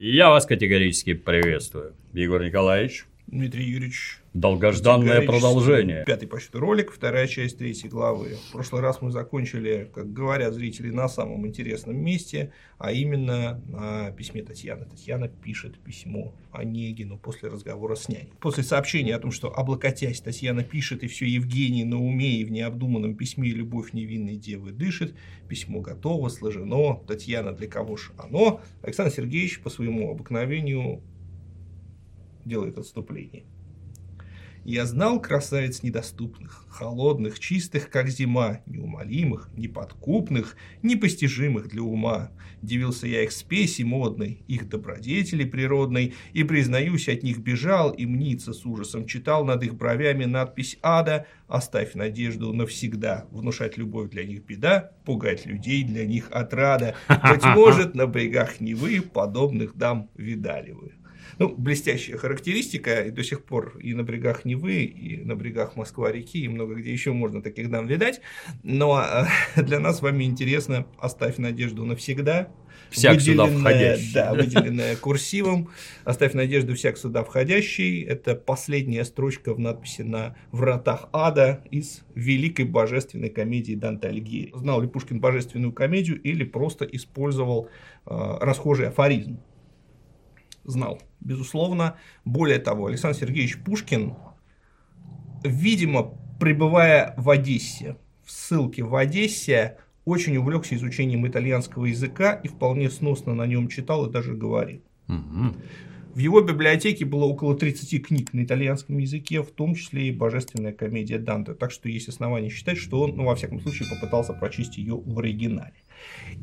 Я вас категорически приветствую. Егор Николаевич. Дмитрий Юрьевич. Долгожданное продолжение. Пятый по счету ролик, вторая часть третьей главы. В прошлый раз мы закончили, как говорят зрители, на самом интересном месте, а именно на письме Татьяны. Татьяна пишет письмо Онегину после разговора с няней. После сообщения о том, что облокотясь, Татьяна пишет, и все Евгений на уме и в необдуманном письме любовь невинной девы дышит, письмо готово, сложено, Татьяна для кого же оно, Александр Сергеевич по своему обыкновению делает отступление. Я знал красавиц недоступных, холодных, чистых, как зима, неумолимых, неподкупных, непостижимых для ума. Дивился я их спеси модной, их добродетели природной, и, признаюсь, от них бежал, и мнится с ужасом читал над их бровями надпись «Ада», «Оставь надежду навсегда», внушать любовь для них беда, пугать людей для них отрада. Быть может, на брегах Невы подобных дам видали вы. Ну, блестящая характеристика, и до сих пор и на брегах Невы, и на брегах Москва-реки, и много где еще можно таких дам видать. Но э, для нас с вами интересно «Оставь надежду навсегда», Всяк сюда входящий. Да, выделенная курсивом. Оставь надежду всяк сюда входящий. Это последняя строчка в надписи на вратах ада из великой божественной комедии Данте Алигьери. Знал ли Пушкин божественную комедию или просто использовал э, расхожий афоризм? Знал, безусловно. Более того, Александр Сергеевич Пушкин, видимо, пребывая в Одессе, в ссылке в Одессе, очень увлекся изучением итальянского языка и вполне сносно на нем читал и даже говорил. Угу. В его библиотеке было около 30 книг на итальянском языке, в том числе и божественная комедия Данте. Так что есть основания считать, что он, ну, во всяком случае, попытался прочесть ее в оригинале.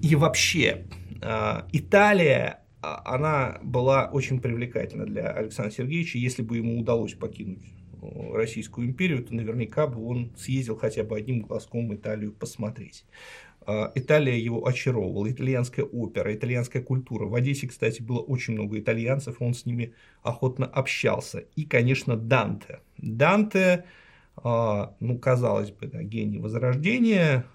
И вообще, а, Италия она была очень привлекательна для Александра Сергеевича. Если бы ему удалось покинуть э, Российскую империю, то наверняка бы он съездил хотя бы одним глазком Италию посмотреть. А, Италия его очаровывала, итальянская опера, итальянская культура. В Одессе, кстати, было очень много итальянцев, он с ними охотно общался. И, конечно, Данте. Данте, а, ну, казалось бы, да, гений Возрождения,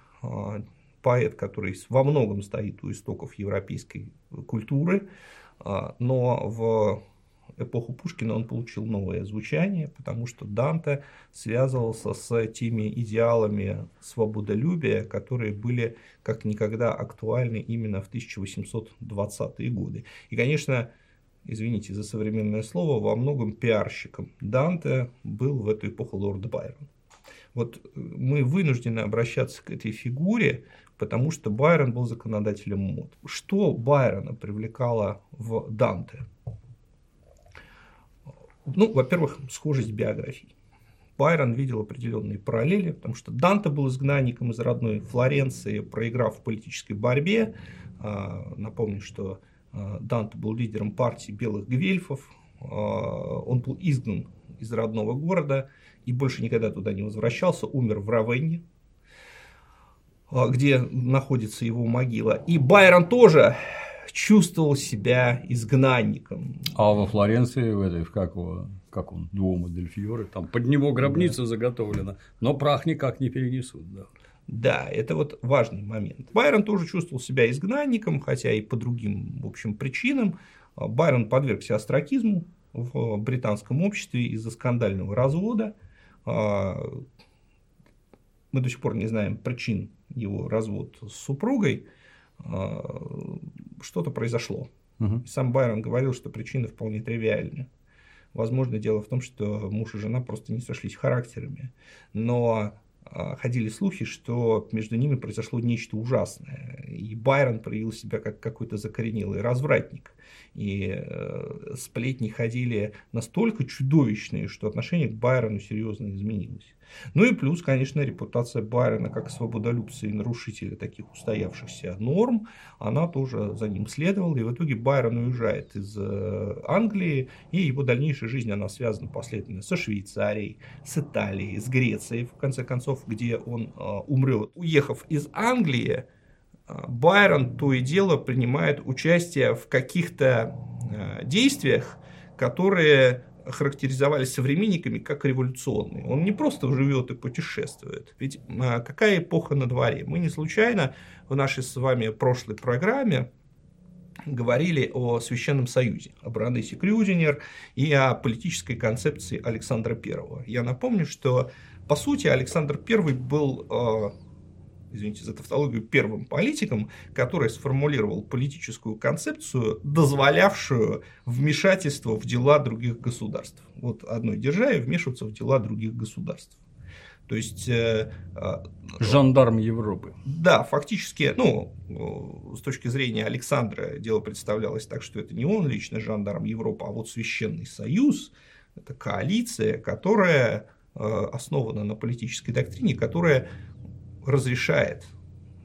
поэт, который во многом стоит у истоков европейской культуры, а, но в эпоху Пушкина он получил новое звучание, потому что Данте связывался с теми идеалами свободолюбия, которые были как никогда актуальны именно в 1820-е годы. И, конечно, извините за современное слово, во многом пиарщиком Данте был в эту эпоху лорд Байрон. Вот мы вынуждены обращаться к этой фигуре, потому что Байрон был законодателем мод. Что Байрона привлекало в Данте? Ну, во-первых, схожесть биографий. Байрон видел определенные параллели, потому что Данте был изгнанником из родной Флоренции, проиграв в политической борьбе. А, напомню, что а, Данте был лидером партии белых гвельфов. А, он был изгнан из родного города и больше никогда туда не возвращался, умер в Равенне, где находится его могила. И Байрон тоже чувствовал себя изгнанником. А во Флоренции, в этой, как, его, как он, Дуомо Дель Фьоре, там под него гробница да. заготовлена, но прах никак не перенесут. Да. Да, это вот важный момент. Байрон тоже чувствовал себя изгнанником, хотя и по другим, в общем, причинам. А, Байрон подвергся астракизму в британском обществе из-за скандального развода. А, мы до сих пор не знаем причин его развод с супругой, а, что-то произошло. Угу. Сам Байрон говорил, что причины вполне тривиальны. Возможно, дело в том, что муж и жена просто не сошлись характерами. Но а, ходили слухи, что между ними произошло нечто ужасное. И Байрон проявил себя как какой-то закоренелый развратник. И э, сплетни ходили настолько чудовищные, что отношение к Байрону серьезно изменилось. Ну и плюс, конечно, репутация Байрона как свободолюбца и нарушителя таких устоявшихся норм, она тоже за ним следовала. И в итоге Байрон уезжает из э, Англии, и его дальнейшая жизнь, она связана последовательно со Швейцарией, с Италией, с Грецией, в конце концов, где он э, умрет. Уехав из Англии, э, Байрон то и дело принимает участие в каких-то действиях, которые характеризовались современниками как революционные. Он не просто живет и путешествует. Ведь а, какая эпоха на дворе? Мы не случайно в нашей с вами прошлой программе говорили о Священном Союзе, об Ранесе Крюдинер и о политической концепции Александра I. Я напомню, что по сути Александр I был э, извините за тавтологию, первым политиком, который сформулировал политическую концепцию, дозволявшую вмешательство в дела других государств. Вот одной державе вмешиваться в дела других государств. То есть э, а, жандарм Европы. Да, фактически, ну, с точки зрения Александра дело представлялось так, что это не он лично жандарм Европы, а вот Священный Союз, это коалиция, которая э, основана на политической доктрине, которая разрешает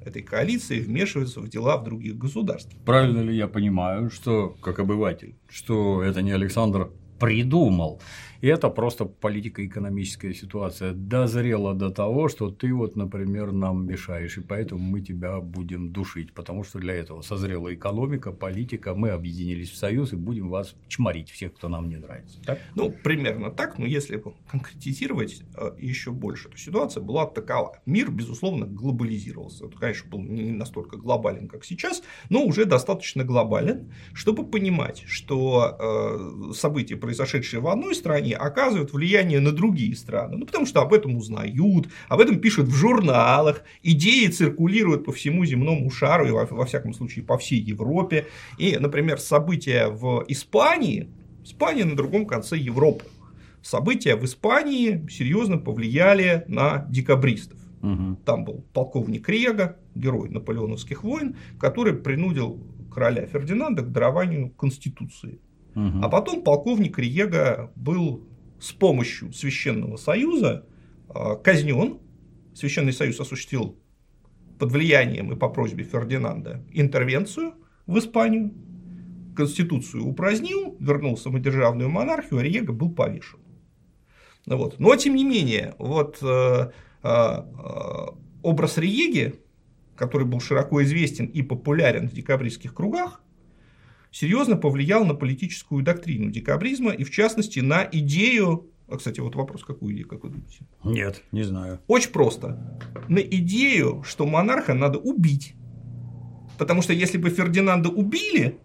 этой коалиции вмешиваться в дела в других государств. Правильно ли я понимаю, что, как обыватель, что это не Александр придумал, и это просто политико-экономическая ситуация дозрела до того, что ты вот, например, нам мешаешь, и поэтому мы тебя будем душить, потому что для этого созрела экономика, политика, мы объединились в союз и будем вас чморить, всех, кто нам не нравится. Так? Ну, примерно так, но если конкретизировать э, еще больше, то ситуация была такова. Мир, безусловно, глобализировался. Это, конечно, был не настолько глобален, как сейчас, но уже достаточно глобален, чтобы понимать, что э, события, произошедшие в одной стране, оказывают влияние на другие страны. Ну, потому что об этом узнают, об этом пишут в журналах, идеи циркулируют по всему земному шару и, во, во всяком случае, по всей Европе. И, например, события в Испании, Испания на другом конце Европы. События в Испании серьезно повлияли на декабристов. Угу. Там был полковник Рега, герой наполеоновских войн, который принудил короля Фердинанда к дарованию конституции. А потом полковник Риега был с помощью Священного Союза а, казнен. Священный Союз осуществил под влиянием и по просьбе Фердинанда интервенцию в Испанию, конституцию упразднил, вернул самодержавную монархию, а Риега был повешен. Вот. Но тем не менее, вот э, э, э, образ Риеги, который был широко известен и популярен в декабристских кругах, серьезно повлиял на политическую доктрину декабризма и, в частности, на идею а, кстати, вот вопрос, какую идею, как вы думаете? Нет, не знаю. Очень просто. На идею, что монарха надо убить. Потому что если бы Фердинанда убили,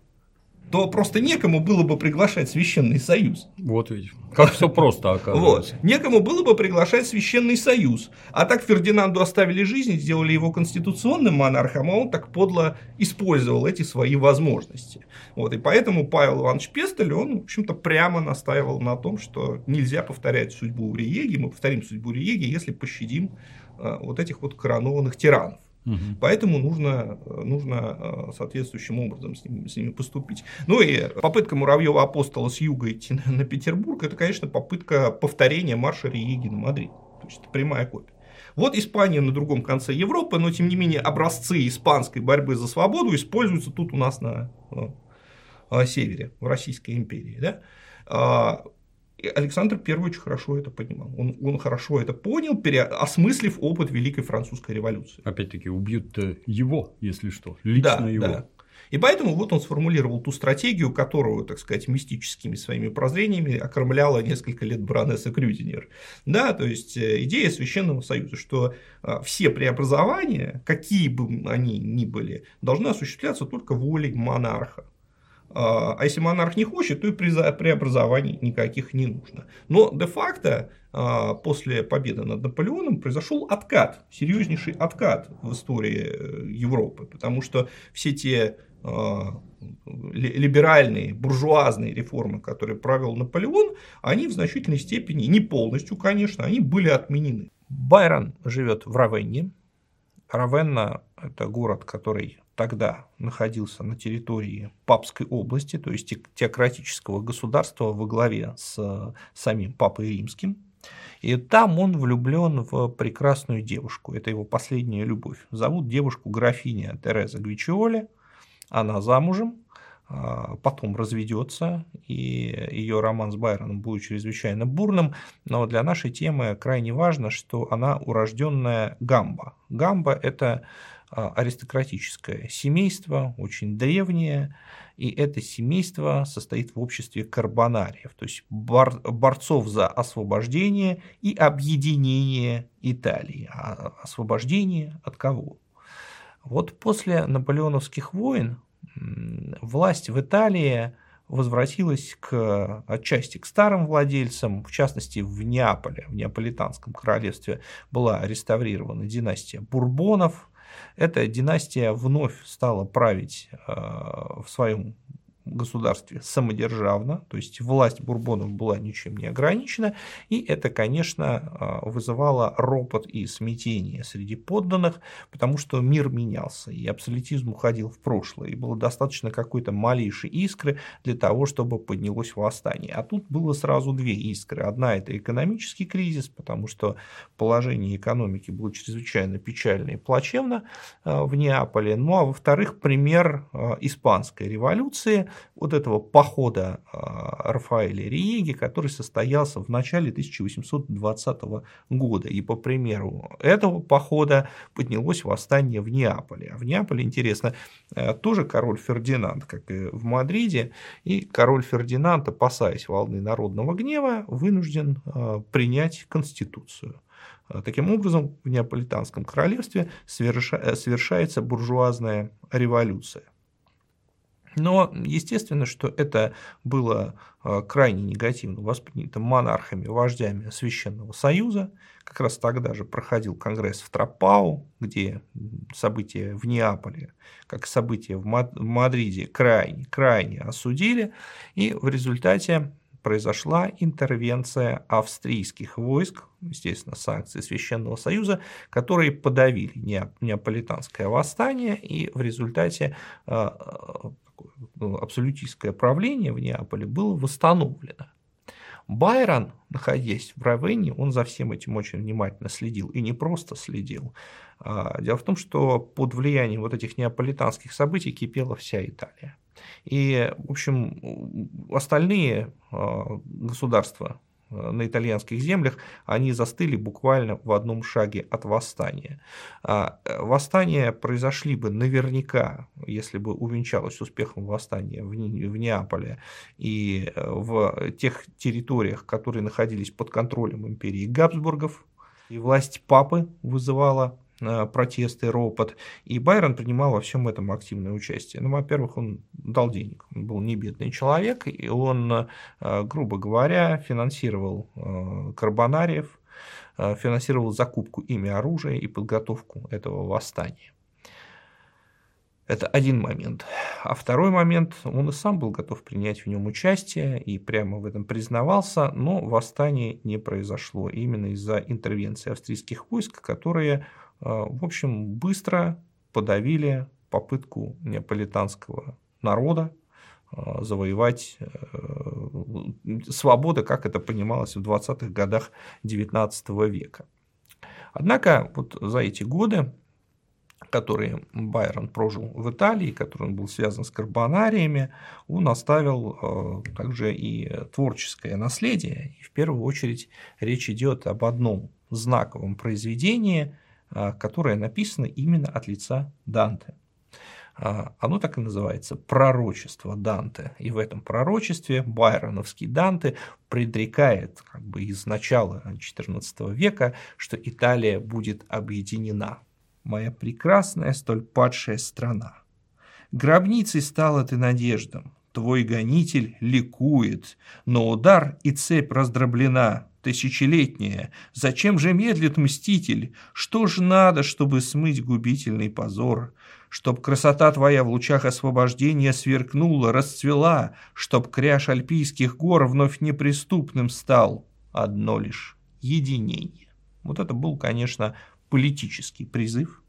то просто некому было бы приглашать Священный Союз. Вот ведь. Как все просто оказывается. Вот. Некому было бы приглашать Священный Союз. А так Фердинанду оставили жизнь, сделали его конституционным монархом, а он так подло использовал эти свои возможности. Вот. И поэтому Павел Иванович Пестель, он, в общем-то, прямо настаивал на том, что нельзя повторять судьбу Риеги, мы повторим судьбу Риеги, если пощадим э, вот этих вот коронованных тиранов. Угу. Поэтому нужно, нужно э, соответствующим образом с ними, с ними поступить. Ну и попытка Муравьева апостола с юга идти на, на Петербург, это, конечно, попытка повторения марша Риеги на Мадрид. То есть, это прямая копия. Вот Испания на другом конце Европы, но тем не менее образцы испанской борьбы за свободу используются тут у нас на, на э, севере, в Российской империи. Да? И Александр I очень хорошо это понимал. Он, он хорошо это понял, осмыслив опыт Великой Французской революции. Опять-таки, убьют его, если что, лично да, его. Да. И поэтому вот он сформулировал ту стратегию, которую, так сказать, мистическими своими прозрениями окормляла несколько лет баронесса Крюдинер. Да, то есть э, идея Священного Союза, что а, все преобразования, какие бы они ни были, должны осуществляться только волей монарха. А, а если монарх не хочет, то и преобразований никаких не нужно. Но де-факто а, после победы над Наполеоном произошел откат, серьезнейший откат в истории э, Европы, потому что все те а, либеральные, буржуазные реформы, которые провел Наполеон, они в значительной степени, не полностью, конечно, они были отменены. Байрон живет в Равенне. Равенна – это город, который тогда находился на территории Папской области, то есть теократического государства во главе с самим Папой Римским. И там он влюблен в прекрасную девушку. Это его последняя любовь. Зовут девушку графиня Тереза Гвичиоли. Она замужем, а, потом разведется, и ее роман с Байроном будет чрезвычайно бурным, но для нашей темы крайне важно, что она урожденная Гамба. Гамба – это аристократическое семейство, очень древнее, и это семейство состоит в обществе карбонариев, то есть бор борцов за освобождение и объединение Италии. А освобождение от кого? Вот после наполеоновских войн власть в Италии возвратилась к, отчасти к старым владельцам, в частности в Неаполе, в Неаполитанском королевстве была реставрирована династия Бурбонов. Эта династия вновь стала править э, в своем государстве самодержавно, то есть власть бурбонов была ничем не ограничена, и это, конечно, а, вызывало ропот и смятение среди подданных, потому что мир менялся, и абсолютизм уходил в прошлое, и было достаточно какой-то малейшей искры для того, чтобы поднялось восстание. А тут было сразу две искры. Одна – это экономический кризис, потому что положение экономики было чрезвычайно печально и плачевно а, в Неаполе, ну а во-вторых, пример а, испанской революции, вот этого похода а, Рафаэля Риеги, который состоялся в начале 1820 года. И по примеру этого похода поднялось восстание в Неаполе. А в Неаполе, интересно, э, тоже король Фердинанд, как и в Мадриде, и король Фердинанд, опасаясь волны народного гнева, вынужден э, принять конституцию. Э, таким образом, в Неаполитанском королевстве совершается буржуазная революция. Но естественно, что это было а, крайне негативно воспринято монархами, вождями Священного Союза. Как раз тогда же проходил конгресс в Тропау, где события в Неаполе, как события в Мадриде, крайне, крайне осудили. И в результате произошла интервенция австрийских войск, естественно, санкции Священного Союза, которые подавили неаполитанское восстание, и в результате а, ну, абсолютистское правление в Неаполе было восстановлено. Байрон, находясь в Равенне, он за всем этим очень внимательно следил. И не просто следил. А, дело в том, что под влиянием вот этих неаполитанских событий кипела вся Италия. И, в общем, остальные а, государства на итальянских землях, они застыли буквально в одном шаге от восстания. А, э, восстания произошли бы наверняка, если бы увенчалось успехом восстания в Неаполе и э, в тех территориях, которые находились под контролем империи Габсбургов, и власть папы вызывала Э, протесты, ропот. И Байрон принимал во всем этом активное участие. Ну, во-первых, он дал денег. Он был не бедный человек, и он, э, грубо говоря, финансировал э, карбонариев, финансировал закупку ими оружия и подготовку этого восстания. Это один момент. А второй момент, он и сам был готов принять в нем участие и прямо в этом признавался, но восстание не произошло именно из-за интервенции австрийских войск, которые в общем, быстро подавили попытку неаполитанского народа а, завоевать э, свободы, как это понималось в 20-х годах XIX века. Однако вот за эти годы, которые Байрон прожил в Италии, который он был связан с карбонариями, он оставил э, также и творческое наследие. И в первую очередь речь идет об одном знаковом произведении – которое написано именно от лица Данте. А, оно так и называется «Пророчество Данте». И в этом пророчестве байроновский Данте предрекает как бы из начала XIV века, что Италия будет объединена. «Моя прекрасная, столь падшая страна, гробницей стала ты надеждам, твой гонитель ликует, но удар и цепь раздроблена, тысячелетняя. Зачем же медлит мститель? Что ж надо, чтобы смыть губительный позор? Чтоб красота твоя в лучах освобождения сверкнула, расцвела, Чтоб кряж альпийских гор вновь неприступным стал. Одно лишь — единение. Вот это был, конечно, политический призыв,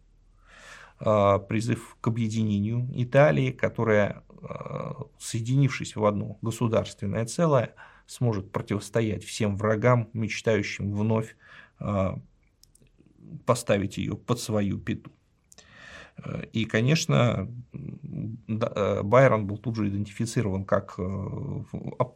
а, призыв к объединению Италии, которая, а, соединившись в одно государственное целое, сможет противостоять всем врагам, мечтающим вновь а, поставить ее под свою пету. И, конечно, э, Байрон был тут же идентифицирован как э,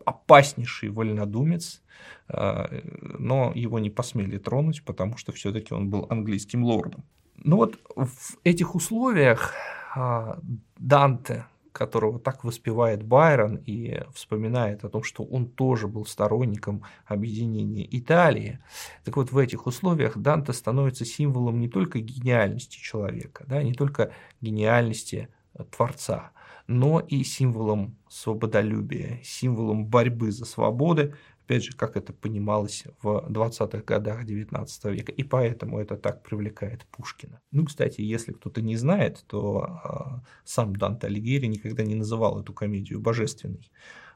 опаснейший вольнодумец, э, но его не посмели тронуть, потому что все-таки он был английским лордом. Ну вот в этих условиях а, Данте которого так воспевает Байрон и вспоминает о том, что он тоже был сторонником объединения Италии. Так вот, в этих условиях Данте становится символом не только гениальности человека, да, не только гениальности Творца, но и символом свободолюбия, символом борьбы за свободы, опять же, как это понималось в 20-х годах 19 века, и поэтому это так привлекает Пушкина. Ну, кстати, если кто-то не знает, то э, сам Данте Алигьери никогда не называл эту комедию божественной.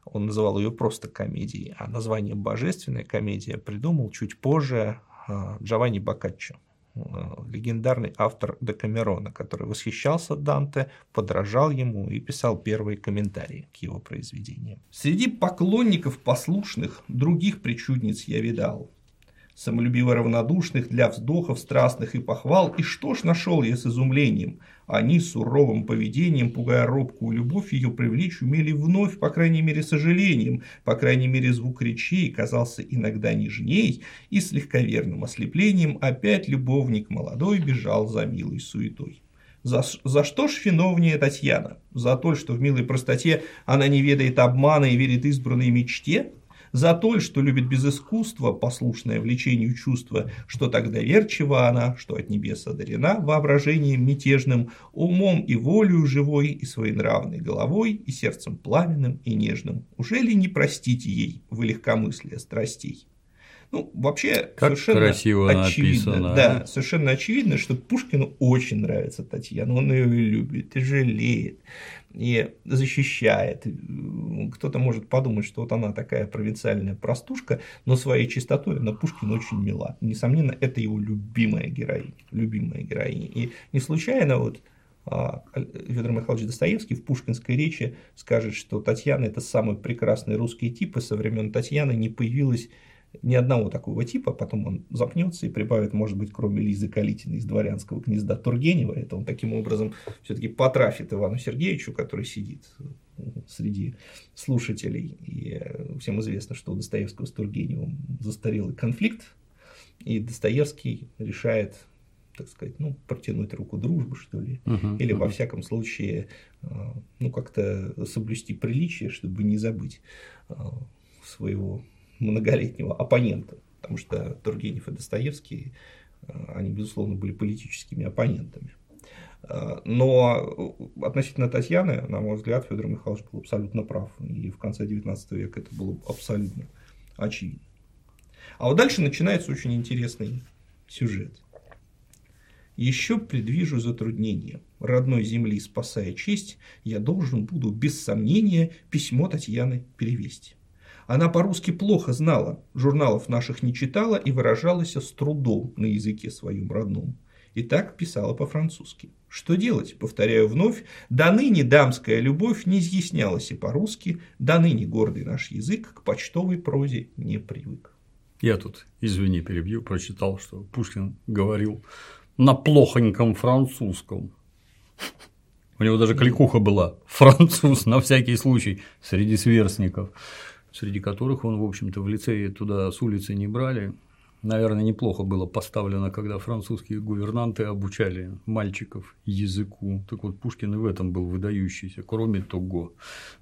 Он называл ее просто комедией, а название «божественная комедия» придумал чуть позже э, Джованни Боккаччо. Э, легендарный автор Декамерона, который восхищался Данте, подражал ему и писал первые комментарии к его произведениям. Среди поклонников послушных других причудниц я видал, самолюбиво равнодушных для вздохов страстных и похвал, и что ж нашел я с изумлением? Они суровым поведением, пугая робкую любовь, ее привлечь умели вновь, по крайней мере, сожалением, по крайней мере, звук речей казался иногда нежней, и с легковерным ослеплением опять любовник молодой бежал за милой суетой. За, за что ж виновнее Татьяна? За то, что в милой простоте она не ведает обмана и верит избранной мечте? За то, что любит без искусства, послушное влечению чувства, что так доверчива она, что от небес одарена воображением мятежным, умом и волею живой, и своенравной головой, и сердцем пламенным и нежным. Уже ли не простите ей вы легкомыслие страстей? Ну, вообще, как совершенно красиво очевидно, написано. да, совершенно очевидно, что Пушкину очень нравится Татьяна, он ее любит и жалеет и защищает. Кто-то может подумать, что вот она такая провинциальная простушка, но своей чистотой она Пушкин очень мила. Несомненно, это его любимая героиня. Любимая героиня. И не случайно вот а, Федор Михайлович Достоевский в пушкинской речи скажет, что Татьяна – это самый прекрасный русский тип, и со времен Татьяны не появилась ни одного такого типа, потом он запнется и прибавит, может быть, кроме Лизы Калитиной из дворянского гнезда Тургенева, это он таким образом все-таки потрафит Ивану Сергеевичу, который сидит среди слушателей. И э, всем известно, что у Достоевского с Тургеневым застарелый конфликт, и Достоевский решает так сказать, ну, протянуть руку дружбы, что ли, uh-huh, или, uh-huh. во всяком случае, э, ну, как-то соблюсти приличие, чтобы не забыть э, своего многолетнего оппонента, потому что Тургенев и Достоевский, э, они, безусловно, были политическими оппонентами. Э, но относительно Татьяны, на мой взгляд, Федор Михайлович был абсолютно прав. И в конце XIX века это было абсолютно очевидно. А вот дальше начинается очень интересный сюжет. Еще предвижу затруднение. Родной земли спасая честь, я должен буду без сомнения письмо Татьяны перевести. Она по-русски плохо знала, журналов наших не читала и выражалась с трудом на языке своем родном. И так писала по-французски. Что делать? Повторяю вновь, до ныне дамская любовь не изъяснялась и по-русски, до ныне гордый наш язык к почтовой прозе не привык. Я тут, извини, перебью, прочитал, что Пушкин говорил на плохоньком французском. У него даже кликуха была француз на всякий случай среди сверстников среди которых он, в общем-то, в лицее туда с улицы не брали. Наверное, неплохо было поставлено, когда французские гувернанты обучали мальчиков языку. Так вот, Пушкин и в этом был выдающийся. Кроме того,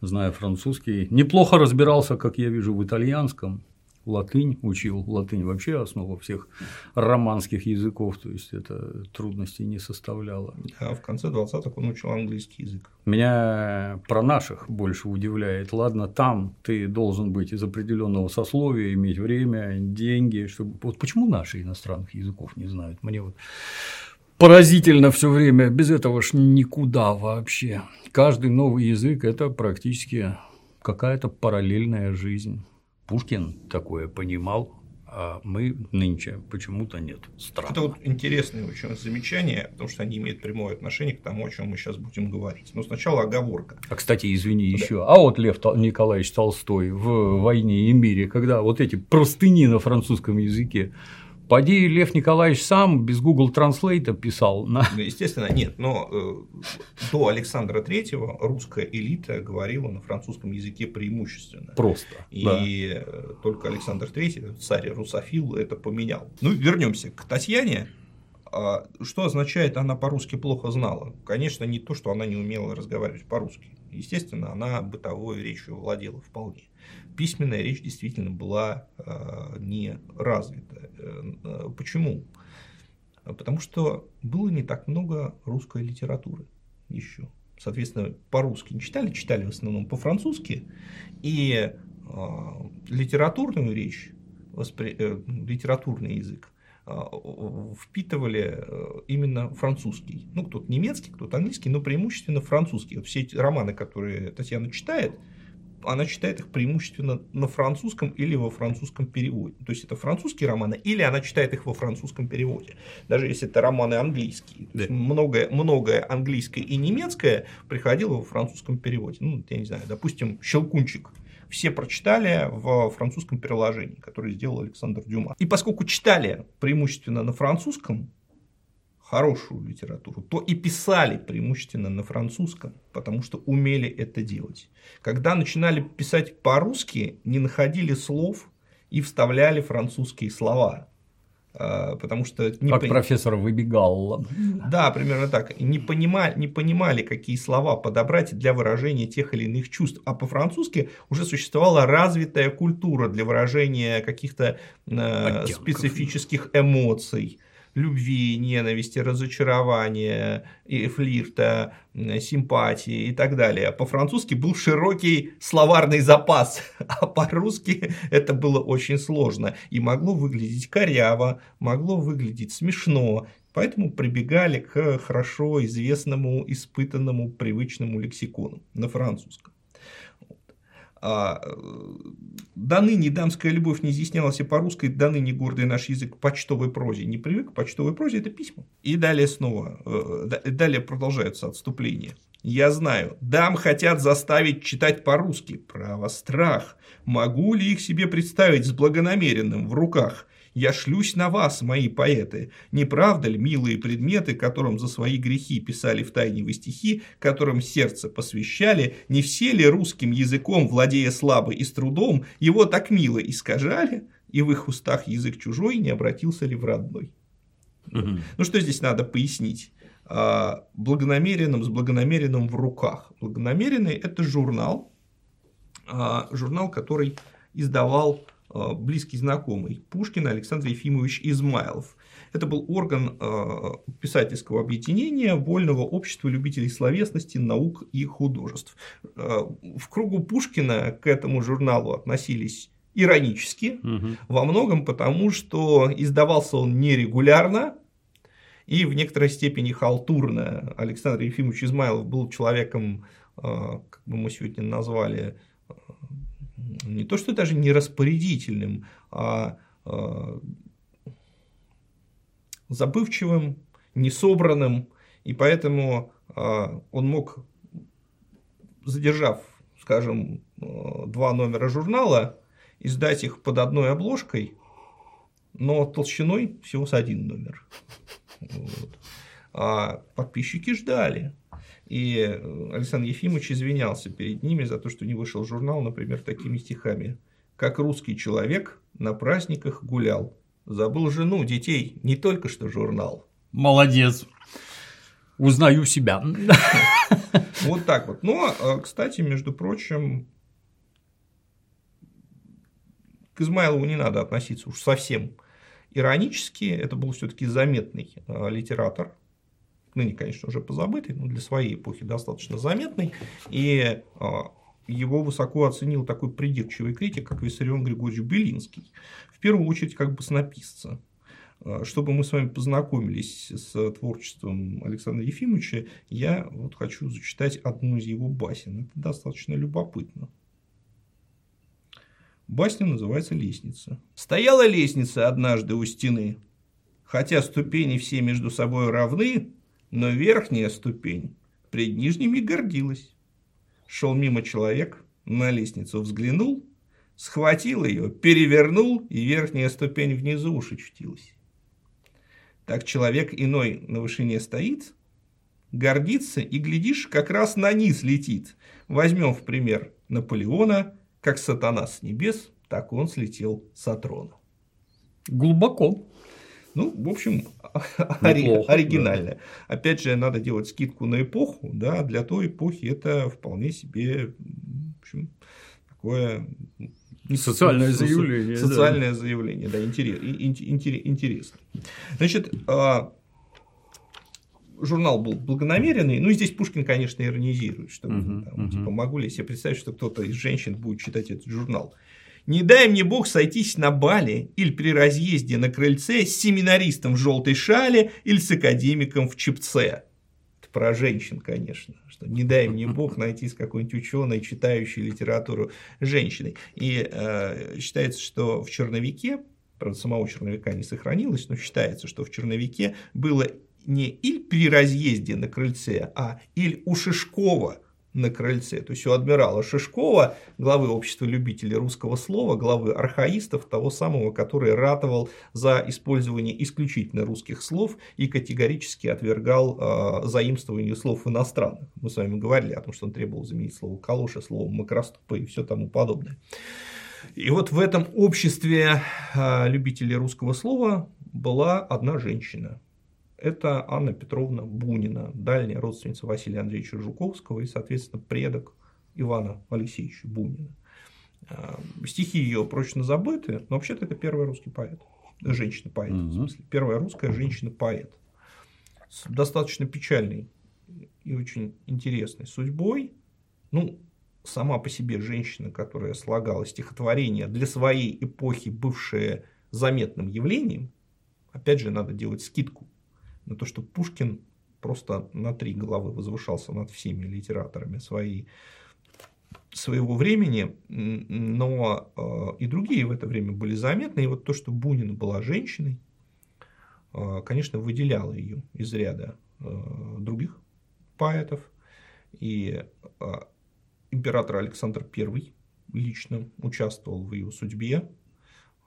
зная французский, неплохо разбирался, как я вижу, в итальянском, латынь учил. Латынь вообще основа всех романских языков, то есть это трудностей не составляло. А в конце 20-х он учил английский язык. Меня про наших больше удивляет. Ладно, там ты должен быть из определенного сословия, иметь время, деньги, чтобы. Вот почему наши иностранных языков не знают? Мне вот поразительно все время. Без этого ж никуда вообще. Каждый новый язык – это практически какая-то параллельная жизнь. Пушкин такое понимал, а мы нынче почему-то нет. Странно. Это вот интересное очень замечание, потому что они имеют прямое отношение к тому, о чем мы сейчас будем говорить. Но сначала оговорка. А кстати, извини да. еще. А вот Лев Николаевич Толстой в «Войне и мире», когда вот эти простыни на французском языке Поди Лев Николаевич сам без Google Translate писал. На... Ну, естественно, нет, но э, до Александра Третьего русская элита говорила на французском языке преимущественно. Просто. И да. Э, только Александр Третий, царь русофил, это поменял. Ну, вернемся к Татьяне. А что означает, она по-русски плохо знала? Конечно, не то, что она не умела разговаривать по-русски. Естественно, она бытовой речью владела вполне письменная речь действительно была э, не развита. Э, почему? Потому что было не так много русской литературы еще. соответственно, по-русски не читали, читали в основном по-французски, и э, литературную речь, воспри... э, литературный язык впитывали э, именно французский. Ну, кто-то немецкий, кто-то английский, но преимущественно французский. Вот все эти романы, которые Татьяна читает, она читает их преимущественно на французском или во французском переводе. То есть это французские романы, или она читает их во французском переводе. Даже если это романы английские. Да. многое, многое английское и немецкое приходило во французском переводе. Ну, я не знаю, допустим, Щелкунчик все прочитали в французском переложении, которое сделал Александр Дюма. И поскольку читали преимущественно на французском, хорошую литературу, то и писали преимущественно на французском, потому что умели это делать. Когда начинали писать по-русски, не находили слов и вставляли французские слова. А, потому что не как пон... профессор выбегал. Да, примерно так. Не понимали, не понимали, какие слова подобрать для выражения тех или иных чувств. А по-французски уже существовала развитая культура для выражения каких-то э, специфических эмоций любви, ненависти, разочарования, и флирта, симпатии и так далее. По-французски был широкий словарный запас, а по-русски это было очень сложно и могло выглядеть коряво, могло выглядеть смешно, Поэтому прибегали к хорошо известному, испытанному, привычному лексикону на французском. А, до ныне дамская любовь не изъяснялась и по-русски, до ныне гордый наш язык к почтовой прозе не привык, почтовой прозе это письма. И далее снова, э, далее продолжаются отступления. Я знаю, дам хотят заставить читать по-русски. Право, страх. Могу ли их себе представить с благонамеренным в руках? Я шлюсь на вас, мои поэты. Не правда ли, милые предметы, которым за свои грехи писали в тайне вы стихи, которым сердце посвящали, не все ли русским языком, владея слабо и с трудом, его так мило искажали, и в их устах язык чужой не обратился ли в родной? Угу. Ну, что здесь надо пояснить? А, благонамеренным с благонамеренным в руках. Благонамеренный – это журнал, а, журнал, который издавал близкий знакомый Пушкина Александр Ефимович Измайлов. Это был орган э, писательского объединения Вольного общества любителей словесности, наук и художеств. Э, в кругу Пушкина к этому журналу относились иронически, угу. во многом потому, что издавался он нерегулярно, и в некоторой степени халтурно. Александр Ефимович Измайлов был человеком, как бы мы сегодня назвали, не то что даже не распорядительным, а, а забывчивым, несобранным, и поэтому а, он мог, задержав, скажем, два номера журнала, издать их под одной обложкой, но толщиной всего с один номер. Вот. А подписчики ждали. И э, Александр Ефимович извинялся перед ними за то, что не вышел журнал, например, такими стихами. Как русский человек на праздниках гулял. Забыл жену, детей, не только что журнал. Молодец. Узнаю себя. Вот так вот. Но, э, кстати, между прочим, к Измайлову не надо относиться уж совсем иронически. Это был все-таки заметный э, литератор, ныне, конечно, уже позабытый, но для своей эпохи достаточно заметный. И а, его высоко оценил такой придирчивый критик, как Виссарион Григорьевич Белинский. В первую очередь, как бы снописца. А, чтобы мы с вами познакомились с творчеством Александра Ефимовича, я вот хочу зачитать одну из его басен. Это достаточно любопытно. Басня называется «Лестница». Стояла лестница однажды у стены. Хотя ступени все между собой равны, но верхняя ступень пред нижними гордилась. Шел мимо человек, на лестницу взглянул, схватил ее, перевернул, и верхняя ступень внизу уж очутилась. Так человек иной на вышине стоит, гордится и, глядишь, как раз на низ летит. Возьмем в пример Наполеона, как сатана с небес, так он слетел с трона. Глубоко. Ну, в общем, Неплохо, оригинальная. Да. Опять же, надо делать скидку на эпоху, да, для той эпохи это вполне себе, в общем, такое Социальное заявление. Социальное да. заявление, да, интерес, интересно. Значит, а, журнал был благонамеренный, ну и здесь Пушкин, конечно, иронизирует, что Мгм, там, мгм. типа, могу ли я себе представить, что кто-то из женщин будет читать этот журнал. Не дай мне бог сойтись на бале или при разъезде на крыльце с семинаристом в желтой шале или с академиком в чепце. Это про женщин, конечно. Что не дай мне бог найти с какой-нибудь ученой, читающей литературу женщиной. И э, считается, что в черновике, правда, самого черновика не сохранилось, но считается, что в черновике было не «иль при разъезде на крыльце», а «иль у Шишкова на крыльце». То есть у адмирала Шишкова, главы общества любителей русского слова, главы архаистов, того самого, который ратовал за использование исключительно русских слов и категорически отвергал э, заимствование слов иностранных. Мы с вами говорили о том, что он требовал заменить слово «калоша» словом «макроступа» и все тому подобное. И вот в этом обществе э, любителей русского слова была одна женщина. Это Анна Петровна Бунина, дальняя родственница Василия Андреевича Жуковского и, соответственно, предок Ивана Алексеевича Бунина. А, Стихи ее прочно забыты, но вообще-то это первый русский поэт. Женщина-поэт, в Мгм. смысле. Первая русская женщина-поэт. С достаточно печальной и очень интересной судьбой. Ну, сама по себе женщина, которая слагала стихотворение для своей эпохи, бывшее заметным явлением, опять же, надо делать скидку на то, что Пушкин просто на три головы возвышался над всеми литераторами своей, своего времени, но э, и другие в это время были заметны. И вот то, что Бунина была женщиной, э, конечно, выделяло ее из ряда э, других поэтов. И император Александр I лично участвовал в ее судьбе.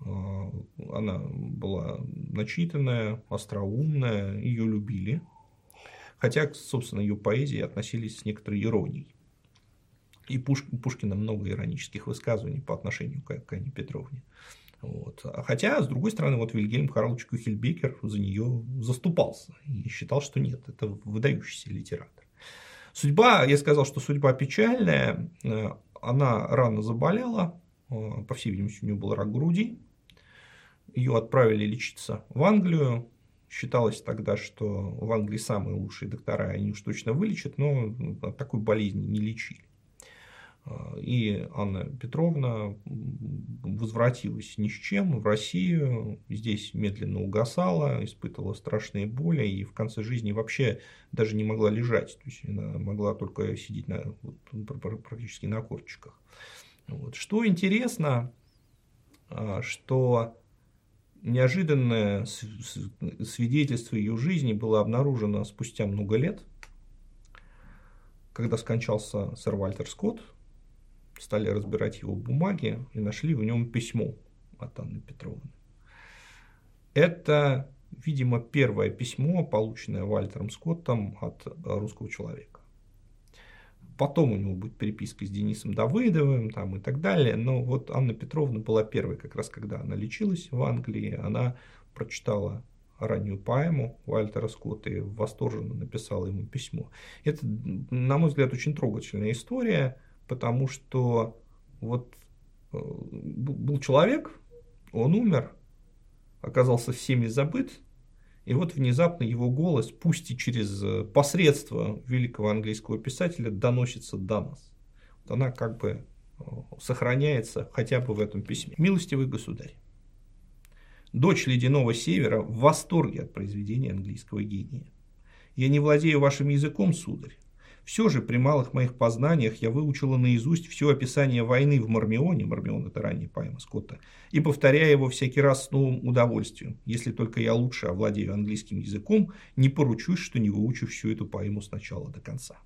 Э, Она была начитанная, остроумная, ее любили. Хотя, собственно, ее поэзии относились с некоторой иронией. И Пуш- у Пушкина много иронических высказываний по отношению к к Анне Петровне. Вот. А Хотя, с другой стороны, вот Вильгельм Карлович Кюхельбекер за нее заступался и считал, что нет, это выдающийся литератор. Судьба, я сказал, что судьба печальная, э, она рано заболела, э, по всей видимости, у нее был рак груди, ее отправили лечиться в Англию, считалось тогда, что в Англии самые лучшие доктора, они уж точно вылечат, но от такой болезни не лечили. И Анна Петровна возвратилась ни с чем в Россию, здесь медленно угасала, испытывала страшные боли и в конце жизни вообще даже не могла лежать, то есть она могла только сидеть на, вот, практически на корточках. Вот. Что интересно, а, что неожиданное свидетельство ее жизни было обнаружено спустя много лет, когда скончался сэр Вальтер Скотт, стали разбирать его бумаги и нашли в нем письмо от Анны Петровны. Это, видимо, первое письмо, полученное Вальтером Скоттом от русского человека. Потом у него будет переписка с Денисом Давыдовым там, и так далее. Но вот Анна Петровна была первой, как раз когда она лечилась в Англии. Она прочитала раннюю поэму Вальтера Скотта и восторженно написала ему письмо. Это, на мой взгляд, очень трогательная история, потому что вот э, был человек, он умер, оказался всеми забыт, и вот внезапно его голос, пусть и через посредство великого английского писателя, доносится до нас. Вот она как бы сохраняется хотя бы в этом письме. Милостивый государь, дочь ледяного севера в восторге от произведения английского гения. Я не владею вашим языком, сударь. Все же при малых моих познаниях я выучила наизусть все описание войны в Мармионе, Мармион это ранняя поэма Скотта, и повторяю его всякий раз с новым удовольствием. Если только я лучше овладею английским языком, не поручусь, что не выучу всю эту поэму с начала до конца.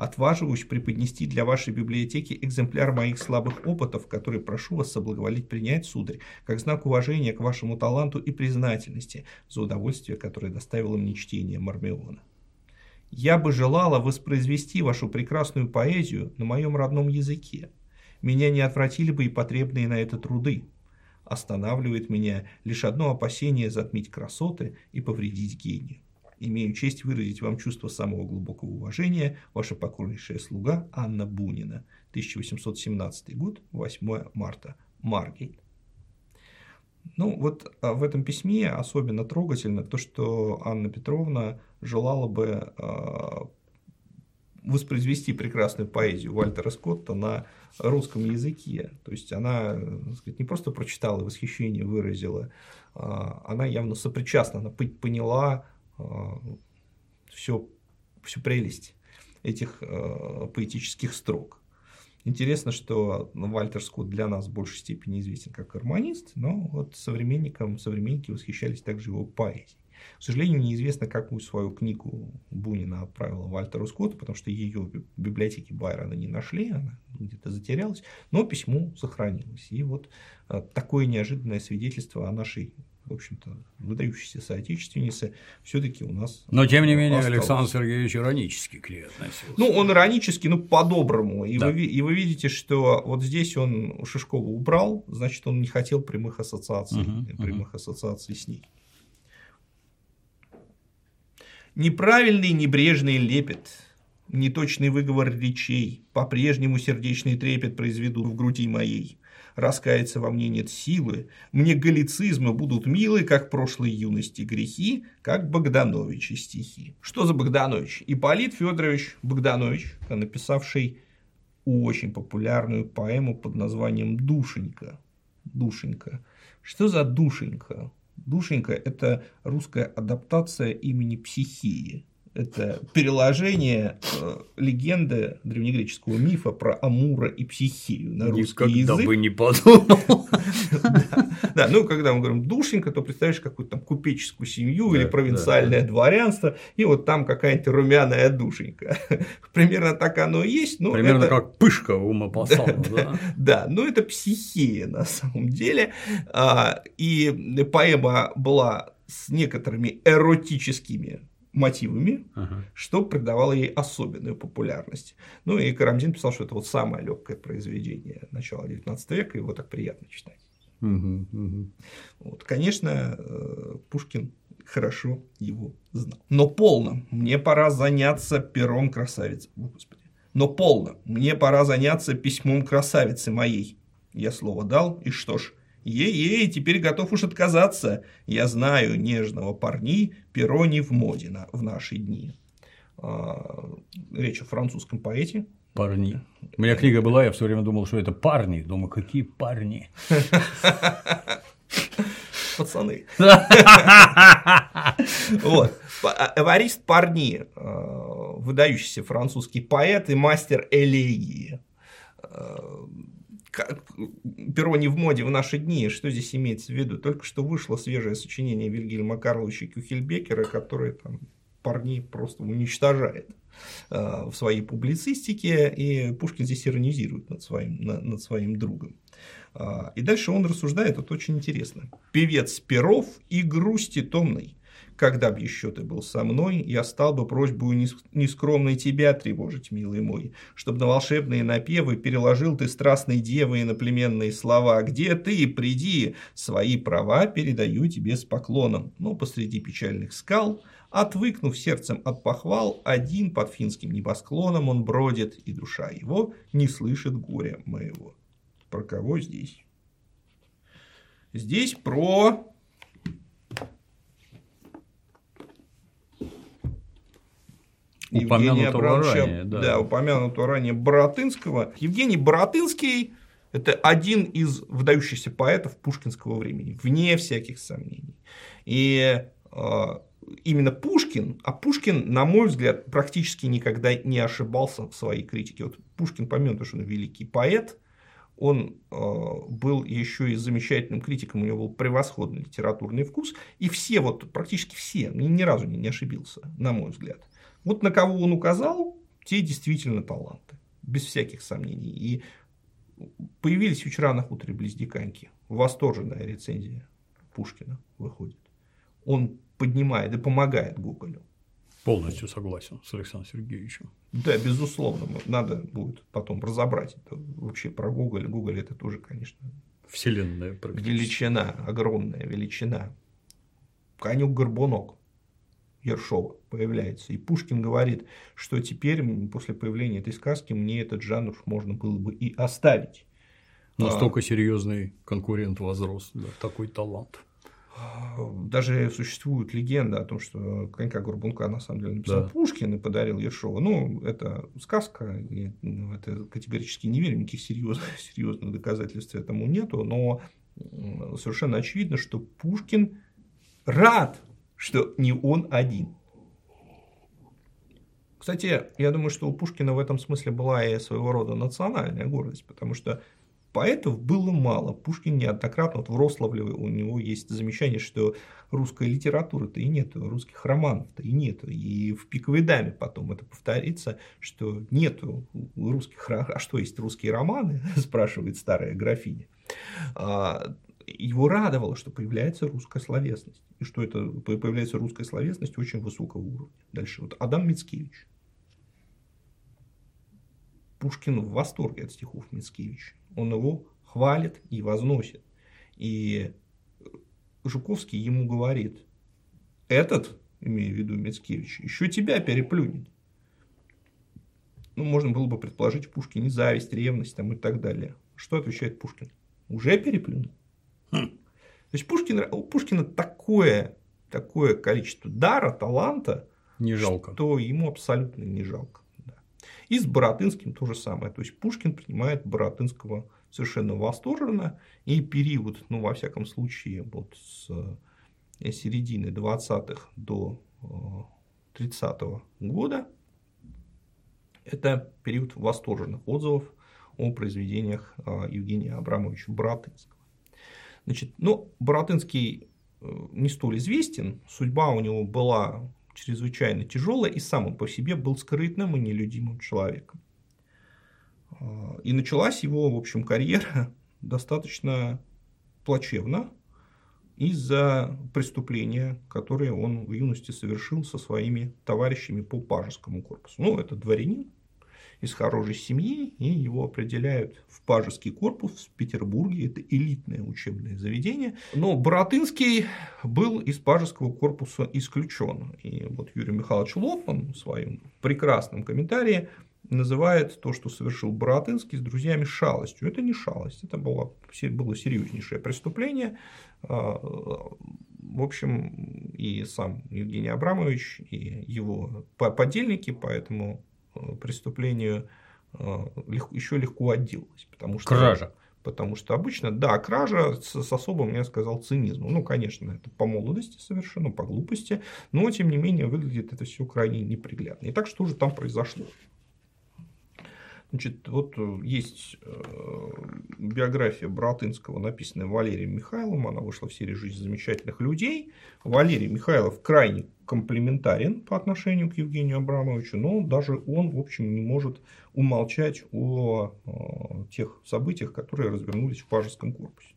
Отваживаюсь преподнести для вашей библиотеки экземпляр моих слабых опытов, который прошу вас соблаговолить принять, сударь, как знак уважения к вашему таланту и признательности за удовольствие, которое доставило мне чтение Мармиона. Я бы желала воспроизвести вашу прекрасную поэзию на моем родном языке. Меня не отвратили бы и потребные на это труды. Останавливает меня лишь одно опасение затмить красоты и повредить гению. Имею честь выразить вам чувство самого глубокого уважения, ваша покорнейшая слуга Анна Бунина, 1817 год, 8 марта, Маргейт. Ну, вот а, в этом письме особенно трогательно то, что Анна Петровна желала бы а, воспроизвести прекрасную поэзию Вальтера Скотта на русском языке. То есть она сказать, не просто прочитала восхищение, выразила, а, она явно сопричастна, она поняла всю, всю прелесть этих поэтических строк. Интересно, что ну, Вальтер Скотт для нас в большей степени известен как гармонист, но вот современникам, современники восхищались также его поэзией. К сожалению, неизвестно, какую свою книгу Бунина отправила Вальтеру Скотту, потому что ее в библиотеке Байрона не нашли, она где-то затерялась, но письмо сохранилось. И вот э, такое неожиданное свидетельство о нашей в общем-то, выдающейся соотечественницы, все-таки у нас. Но тем не менее, осталось. Александр Сергеевич иронически к ней относился. Ну, он иронически, ну, по-доброму. И, да. вы, и вы видите, что вот здесь он Шишкова убрал, значит, он не хотел прямых ассоциаций, угу, прямых угу. ассоциаций с ней. Неправильный небрежный лепет, неточный выговор речей, по-прежнему сердечный трепет произведут в груди моей раскаяться во мне нет силы, мне галлицизмы будут милы, как прошлой юности грехи, как Богдановичи стихи. Что за Богданович? Ипполит Федорович Богданович, написавший очень популярную поэму под названием «Душенька». Душенька. Что за душенька? Душенька – это русская адаптация имени Психии это переложение э, легенды древнегреческого мифа про Амура и Психию на русский Никогда язык. бы не подумал. Да, ну когда мы говорим душенька, то представляешь какую-то там купеческую семью или провинциальное дворянство, и вот там какая-нибудь румяная душенька. Примерно так оно и есть. Примерно как пышка у Мапасана. Да, но это психия на самом деле. А, и поэма была с некоторыми эротическими мотивами, ага. что придавало ей особенную популярность. Ну и Карамзин писал, что это вот самое легкое произведение начала XIX века, его так приятно читать. Угу, угу. Вот, конечно, э, Пушкин хорошо его знал. Но полно, мне пора заняться пером красавицы. О, Господи. Но полно, мне пора заняться письмом красавицы моей. Я слово дал, и что ж, Ей-ей, теперь готов уж отказаться. Я знаю нежного парни, перо не в моде на, в наши дни. А, речь о французском поэте. Парни. У меня книга была, я все время думал, что это парни. Думаю, какие парни? Пацаны. Вот. Эварист Парни, а, выдающийся французский поэт и мастер элегии а, перо не в моде в наши дни. Что здесь имеется в виду? Только что вышло свежее сочинение Вильгельма Карловича Кюхельбекера, которое там парней просто уничтожает э, в своей публицистике, и Пушкин здесь иронизирует над своим, над своим другом. А, и дальше он рассуждает, вот очень интересно. «Певец перов и грусти томной, когда б еще ты был со мной, я стал бы просьбу нескромной тебя тревожить, милый мой, чтобы на волшебные напевы переложил ты страстной девы иноплеменные слова. Где ты? Приди! Свои права передаю тебе с поклоном. Но посреди печальных скал, отвыкнув сердцем от похвал, один под финским небосклоном он бродит, и душа его не слышит горя моего. Про кого здесь? Здесь про упомянутого ранее, да. да, упомянутого ранее Боротынского. Евгений Боротынский – это один из выдающихся поэтов пушкинского времени, вне всяких сомнений. И э, именно Пушкин, а Пушкин, на мой взгляд, практически никогда не ошибался в своей критике. Вот Пушкин, помимо что он великий поэт, он э, был еще и замечательным критиком, у него был превосходный литературный вкус, и все, вот практически все, ни, ни разу не, не ошибился, на мой взгляд. Вот на кого он указал, те действительно таланты, без всяких сомнений. И появились вчера на хуторе близ Диканьки. Восторженная рецензия Пушкина выходит. Он поднимает и помогает Гоголю. Полностью согласен с Александром Сергеевичем. Да, безусловно. Надо будет потом разобрать это вообще про Гоголя. Гоголь это тоже, конечно, Вселенная величина, огромная величина. Конюк Горбунок Ершова появляется. И Пушкин говорит, что теперь, после появления этой сказки, мне этот жанр можно было бы и оставить. Настолько а, серьезный конкурент возрос, да, такой талант. Даже существует легенда о том, что конька Горбунка на самом деле написал да. Пушкин и подарил Ершову. Ну, это сказка, и ну, это категорически не верю, никаких серьезных, серьезных доказательств этому нету, но совершенно очевидно, что Пушкин рад, что не он один. Кстати, я думаю, что у Пушкина в этом смысле была и своего рода национальная гордость, потому что Поэтов было мало. Пушкин неоднократно, вот в Рославле у него есть замечание, что русской литературы-то и нет, русских романов-то и нет. И в «Пиковой даме» потом это повторится, что нет русских. А что есть русские романы? спрашивает старая графиня. Его радовало, что появляется русская словесность. И что это появляется русская словесность очень высокого уровня. Дальше вот Адам Мицкевич. Пушкин в восторге от стихов Мицкевича он его хвалит и возносит. И Жуковский ему говорит, этот, имея в виду Мицкевич, еще тебя переплюнет. Ну, можно было бы предположить в Пушкине зависть, ревность там, и так далее. Что отвечает Пушкин? Уже переплюнул. Хм. То есть Пушкин, у Пушкина такое, такое количество дара, таланта, не жалко. что ему абсолютно не жалко. И с Боротынским то же самое. То есть Пушкин принимает Боротынского совершенно восторженно. И период, ну, во всяком случае, вот с э, середины 20-х до 30-го э, года, это период восторженных отзывов о произведениях э, Евгения Абрамовича Боротынского. Значит, ну, Боротынский не столь известен, судьба у него была чрезвычайно тяжелое, и сам он по себе был скрытным и нелюдимым человеком. А, и началась его, в общем, карьера достаточно плачевно из-за преступления, которое он в юности совершил со своими товарищами по пажескому корпусу. Ну, это дворянин, из хорошей семьи, и его определяют в Пажеский корпус в Петербурге. Это элитное учебное заведение. Но Боротынский был из Пажеского корпуса исключен. И вот Юрий Михайлович Лотман в своем прекрасном комментарии называет то, что совершил Боротынский с друзьями шалостью. Это не шалость, это было, было серьезнейшее преступление. А, в общем, и сам Евгений Абрамович, и его подельники поэтому Э, преступлению э, еще легко отделалась. Потому что, кража. Потому что обычно, да, кража с, с особым, я сказал, цинизмом. Ну, конечно, это по молодости совершенно, по глупости, но, тем не менее, выглядит это все крайне неприглядно. И так что же там произошло? Значит, вот э, есть э, биография Братынского, написанная Валерием Михайловым. Она вышла в серии «Жизнь замечательных людей». Валерий Михайлов крайне комплементарен по отношению к Евгению Абрамовичу, но даже он, в общем, не может умолчать о э, тех событиях, которые развернулись в Пажеском корпусе.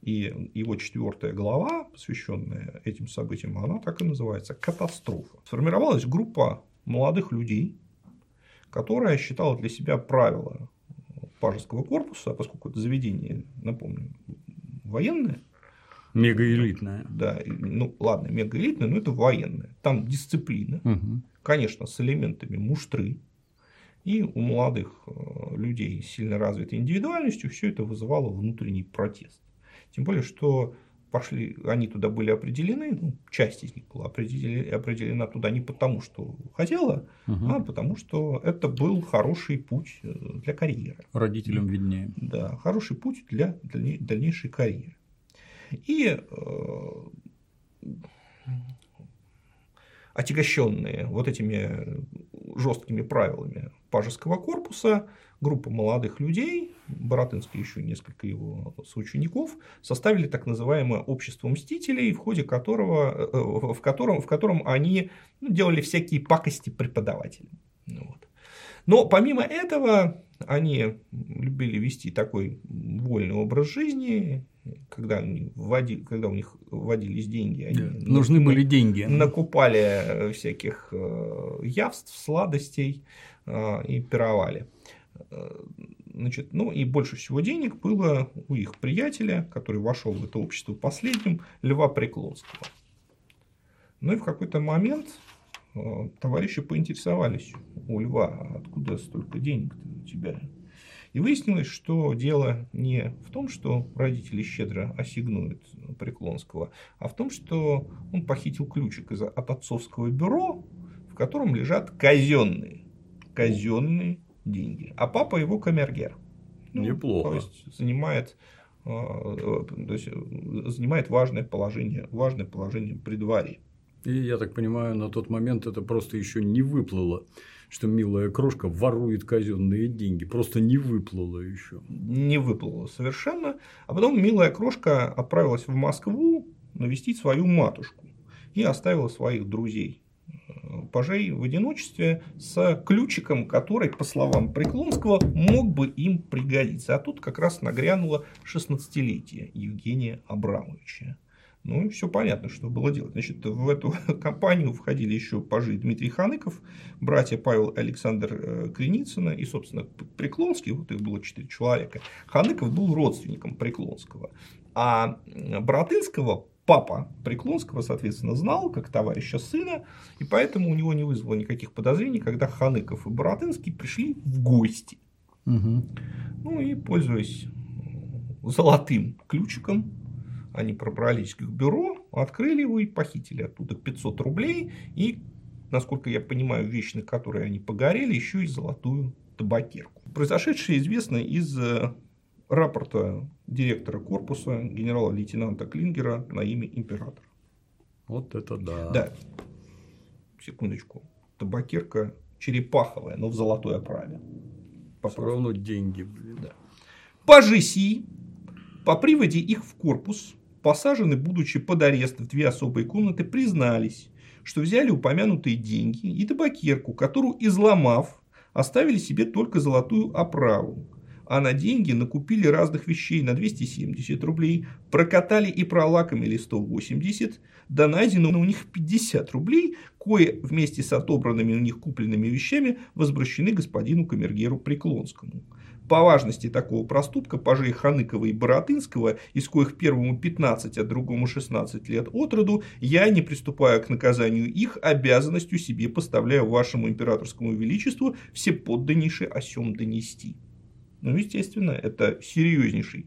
И его четвертая глава, посвященная этим событиям, она так и называется «Катастрофа». Сформировалась группа молодых людей, которая считала для себя правила пажеского корпуса, поскольку это заведение, напомню, военное. Мегаэлитное. Да, ну ладно, мегаэлитное, но это военное. Там дисциплина, угу. конечно, с элементами муштры. И у молодых э, людей с сильно развитой индивидуальностью все это вызывало внутренний протест. Тем более, что пошли, они туда были определены, ну, часть из них была определена, определена туда не потому, что хотела, угу. а потому, что это был хороший путь э, для карьеры. Родителям виднее. Да, хороший путь для дальнейшей карьеры. И э, отягощенные вот этими жесткими правилами пажеского корпуса, группа молодых людей, Боротынский еще несколько его соучеников, составили так называемое общество мстителей, в ходе которого, э, в котором, в котором они ну, делали всякие пакости преподавателям. Ну вот. Но помимо этого, они любили вести такой вольный образ жизни, когда, они вводили, когда у них вводились деньги, они да, нужны были деньги. Накупали всяких э, явств, сладостей э, и пировали. Значит, ну и больше всего денег было у их приятеля, который вошел в это общество последним, Льва Преклонского. Ну и в какой-то момент э, товарищи поинтересовались у Льва, откуда столько денег у тебя? И выяснилось, что дело не в том, что родители щедро ассигнуют Преклонского, а в том, что он похитил ключик из, от отцовского бюро, в котором лежат казенные, казенные деньги. А папа его камергер. Ну, Неплохо. То есть занимает э, то есть занимает важное положение, важное положение при дворе. И я так понимаю, на тот момент это просто еще не выплыло что милая крошка ворует казенные деньги. Просто не выплыло еще. Не выплыло совершенно. А потом милая крошка отправилась в Москву навестить свою матушку и оставила своих друзей э, пажей в одиночестве с ключиком, который, по словам Преклонского, мог бы им пригодиться. А тут как раз нагрянуло 16-летие Евгения Абрамовича. Ну, все понятно, что было делать. Значит, в эту компанию входили еще пажи Дмитрий Ханыков, братья Павел и Александр э, Креницына и, собственно, Преклонский, вот их было четыре человека. Ханыков был родственником Преклонского. А Братынского папа Преклонского, соответственно, знал, как товарища сына, и поэтому у него не вызвало никаких подозрений, когда Ханыков и Боротынский пришли в гости. Угу. Ну и, пользуясь золотым ключиком, они пробрались к бюро, открыли его и похитили оттуда 500 рублей и, насколько я понимаю, вещи, на которые они погорели, еще и золотую табакерку. Произошедшее известно из э, рапорта директора корпуса генерала-лейтенанта Клингера на имя императора. Вот это да. Да. Секундочку. Табакерка черепаховая, но в золотой оправе. Все равно деньги, блин. Да. Пажи Си по приводе их в корпус посажены, будучи под арест в две особые комнаты, признались, что взяли упомянутые деньги и табакерку, которую, изломав, оставили себе только золотую оправу, а на деньги накупили разных вещей на 270 рублей, прокатали и пролакомили 180, да найдено у них 50 рублей, кое вместе с отобранными у них купленными вещами возвращены господину Камергеру Преклонскому. По важности такого проступка пажей Ханыкова и Боротынского, из коих первому 15, а другому 16 лет от роду, я, не приступая к наказанию их, обязанностью себе поставляю вашему императорскому величеству все подданнейшие о сем донести. Ну, естественно, это серьезнейший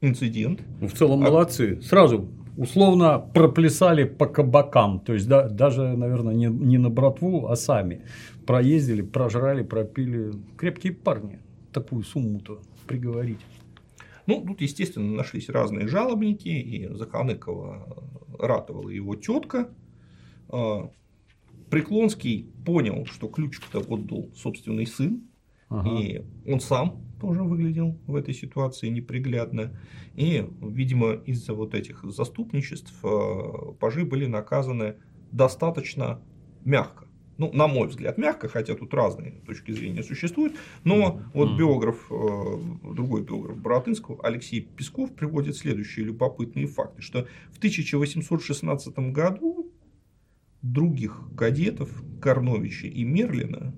инцидент. Ну, в целом а... молодцы. Сразу условно проплясали по кабакам. То есть, да, даже, наверное, не, не на братву, а сами проездили, прожрали, пропили. Крепкие парни такую сумму-то приговорить? Ну, тут, естественно, нашлись разные жалобники, и Заханыкова ратовала его тетка. А, Преклонский понял, что ключик-то отдал собственный сын, ага. и он сам тоже выглядел в этой ситуации неприглядно. И, видимо, из-за вот этих заступничеств а, пажи были наказаны достаточно мягко ну, на мой взгляд, мягко, хотя тут разные точки зрения существуют, но вот биограф, э, другой биограф Боротынского, Алексей Песков, приводит следующие любопытные факты, что в 1816 году других кадетов Корновича и Мерлина,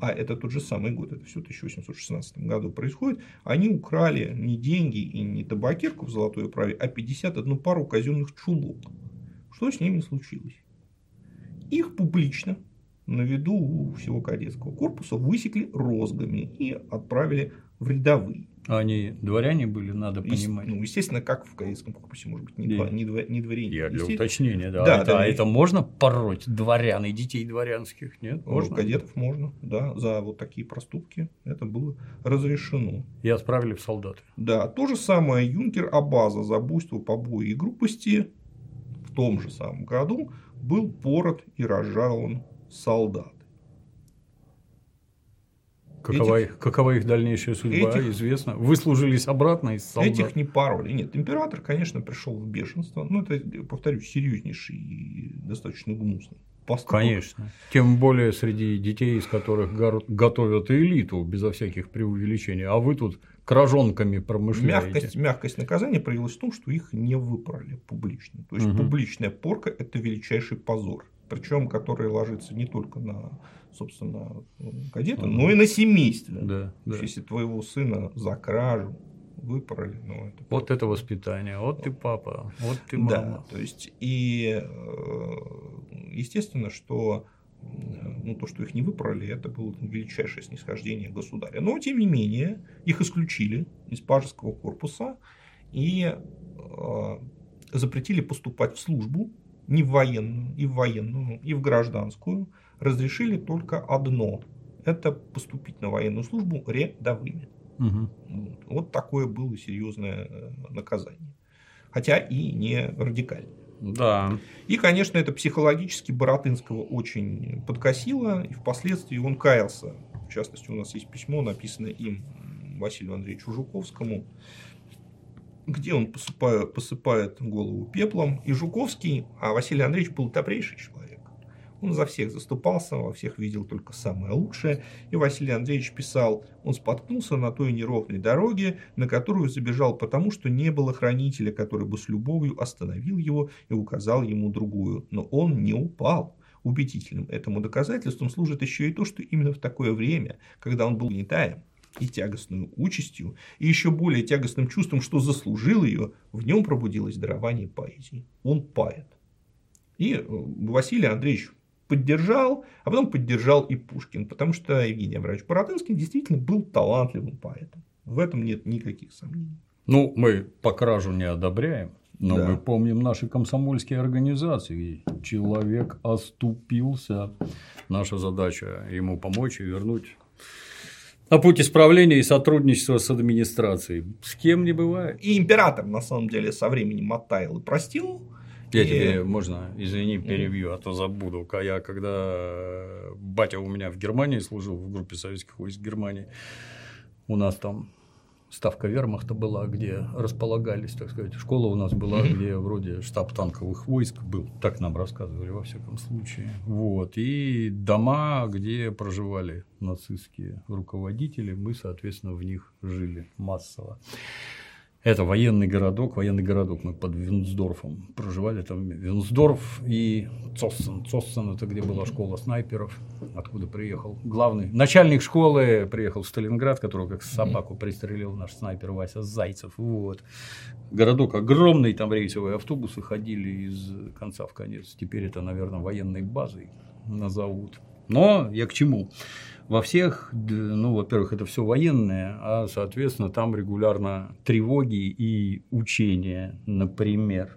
а это тот же самый год, это все в 1816 году происходит, они украли не деньги и не табакерку в золотой оправе, а 51 пару казенных чулок. Что с ними случилось? Их публично на виду у всего кадетского корпуса высекли розгами и отправили в рядовые. А они дворяне были, надо понимать. Ну, естественно, как в кадетском корпусе, может быть, не, да. не, дво, не дворяне. Я для уточнения, да. да, это, да. А это можно пороть дворян и детей дворянских, нет? Ну, можно? Кадетов можно, да, за вот такие проступки это было разрешено. И отправили в солдаты. Да, то же самое юнкер Абаза за буйство, побои и грубости в том же самом году был пород и разжалован солдат. Какова, этих, их, какова их дальнейшая судьба, этих, известно. Выслужились обратно из солдат. Этих не пароли. Нет, император, конечно, пришел в бешенство. Но это, повторюсь, серьезнейший и достаточно гнусный поступок. Конечно. Тем более среди детей, из которых готовят элиту, безо всяких преувеличений. А вы тут кражонками промышляете. Мягкость, мягкость наказания проявилась в том, что их не выпороли публично. То есть угу. публичная порка – это величайший позор. Причем, который ложится не только на, собственно, кадета, угу. но и на семейство. Да, да. Если твоего сына за кражу выпороли. Ну, это вот это воспитание, вот ты папа, вот ты мама. Да, то есть, и э, естественно, что ну, то, что их не выпороли, это было величайшее снисхождение государя. Но, тем не менее, их исключили из пажеского корпуса и э, запретили поступать в службу, не в военную, и в военную, и в гражданскую. Разрешили только одно – это поступить на военную службу рядовыми. Угу. Вот такое было серьезное э, наказание. Хотя и не радикальное. Да. И, конечно, это психологически Боротынского очень подкосило, и впоследствии он каялся. В частности, у нас есть письмо, написанное им Василию Андреевичу Жуковскому, где он посыпает, посыпает голову пеплом. И Жуковский, а Василий Андреевич был добрейший человек. Он за всех заступался, во всех видел только самое лучшее. И Василий Андреевич писал, он споткнулся на той неровной дороге, на которую забежал потому, что не было хранителя, который бы с любовью остановил его и указал ему другую. Но он не упал. Убедительным этому доказательством служит еще и то, что именно в такое время, когда он был гнетаем, и тягостную участью, и еще более тягостным чувством, что заслужил ее, в нем пробудилось дарование поэзии. Он поэт. И э, Василий Андреевич поддержал, а потом поддержал и Пушкин, потому что Евгений Абрамович Боротынский действительно был талантливым поэтом. В этом нет никаких сомнений. Ну, мы по кражу не одобряем, но да. мы помним наши комсомольские организации. Человек оступился. Наша задача ему помочь и вернуть на путь исправления и сотрудничества с администрацией. С кем не бывает. И император, на самом деле, со временем оттаял и простил я тебе, можно, извини, перебью, а то забуду. Я когда батя у меня в Германии служил, в группе советских войск Германии, у нас там ставка вермахта была, где располагались, так сказать, школа у нас была, где вроде штаб танковых войск был, так нам рассказывали во всяком случае. Вот. И дома, где проживали нацистские руководители, мы, соответственно, в них жили массово. Это военный городок, военный городок. Мы под Винсдорфом проживали. Там Винсдорф и Цоссен. Цоссен – это где была школа снайперов, откуда приехал главный. Начальник школы приехал в Сталинград, которого как собаку пристрелил наш снайпер Вася Зайцев. Вот. Городок огромный, там рейсовые автобусы ходили из конца в конец. Теперь это, наверное, военной базой назовут. Но я к чему? Во всех, ну, во-первых, это все военное, а, соответственно, там регулярно тревоги и учения, например.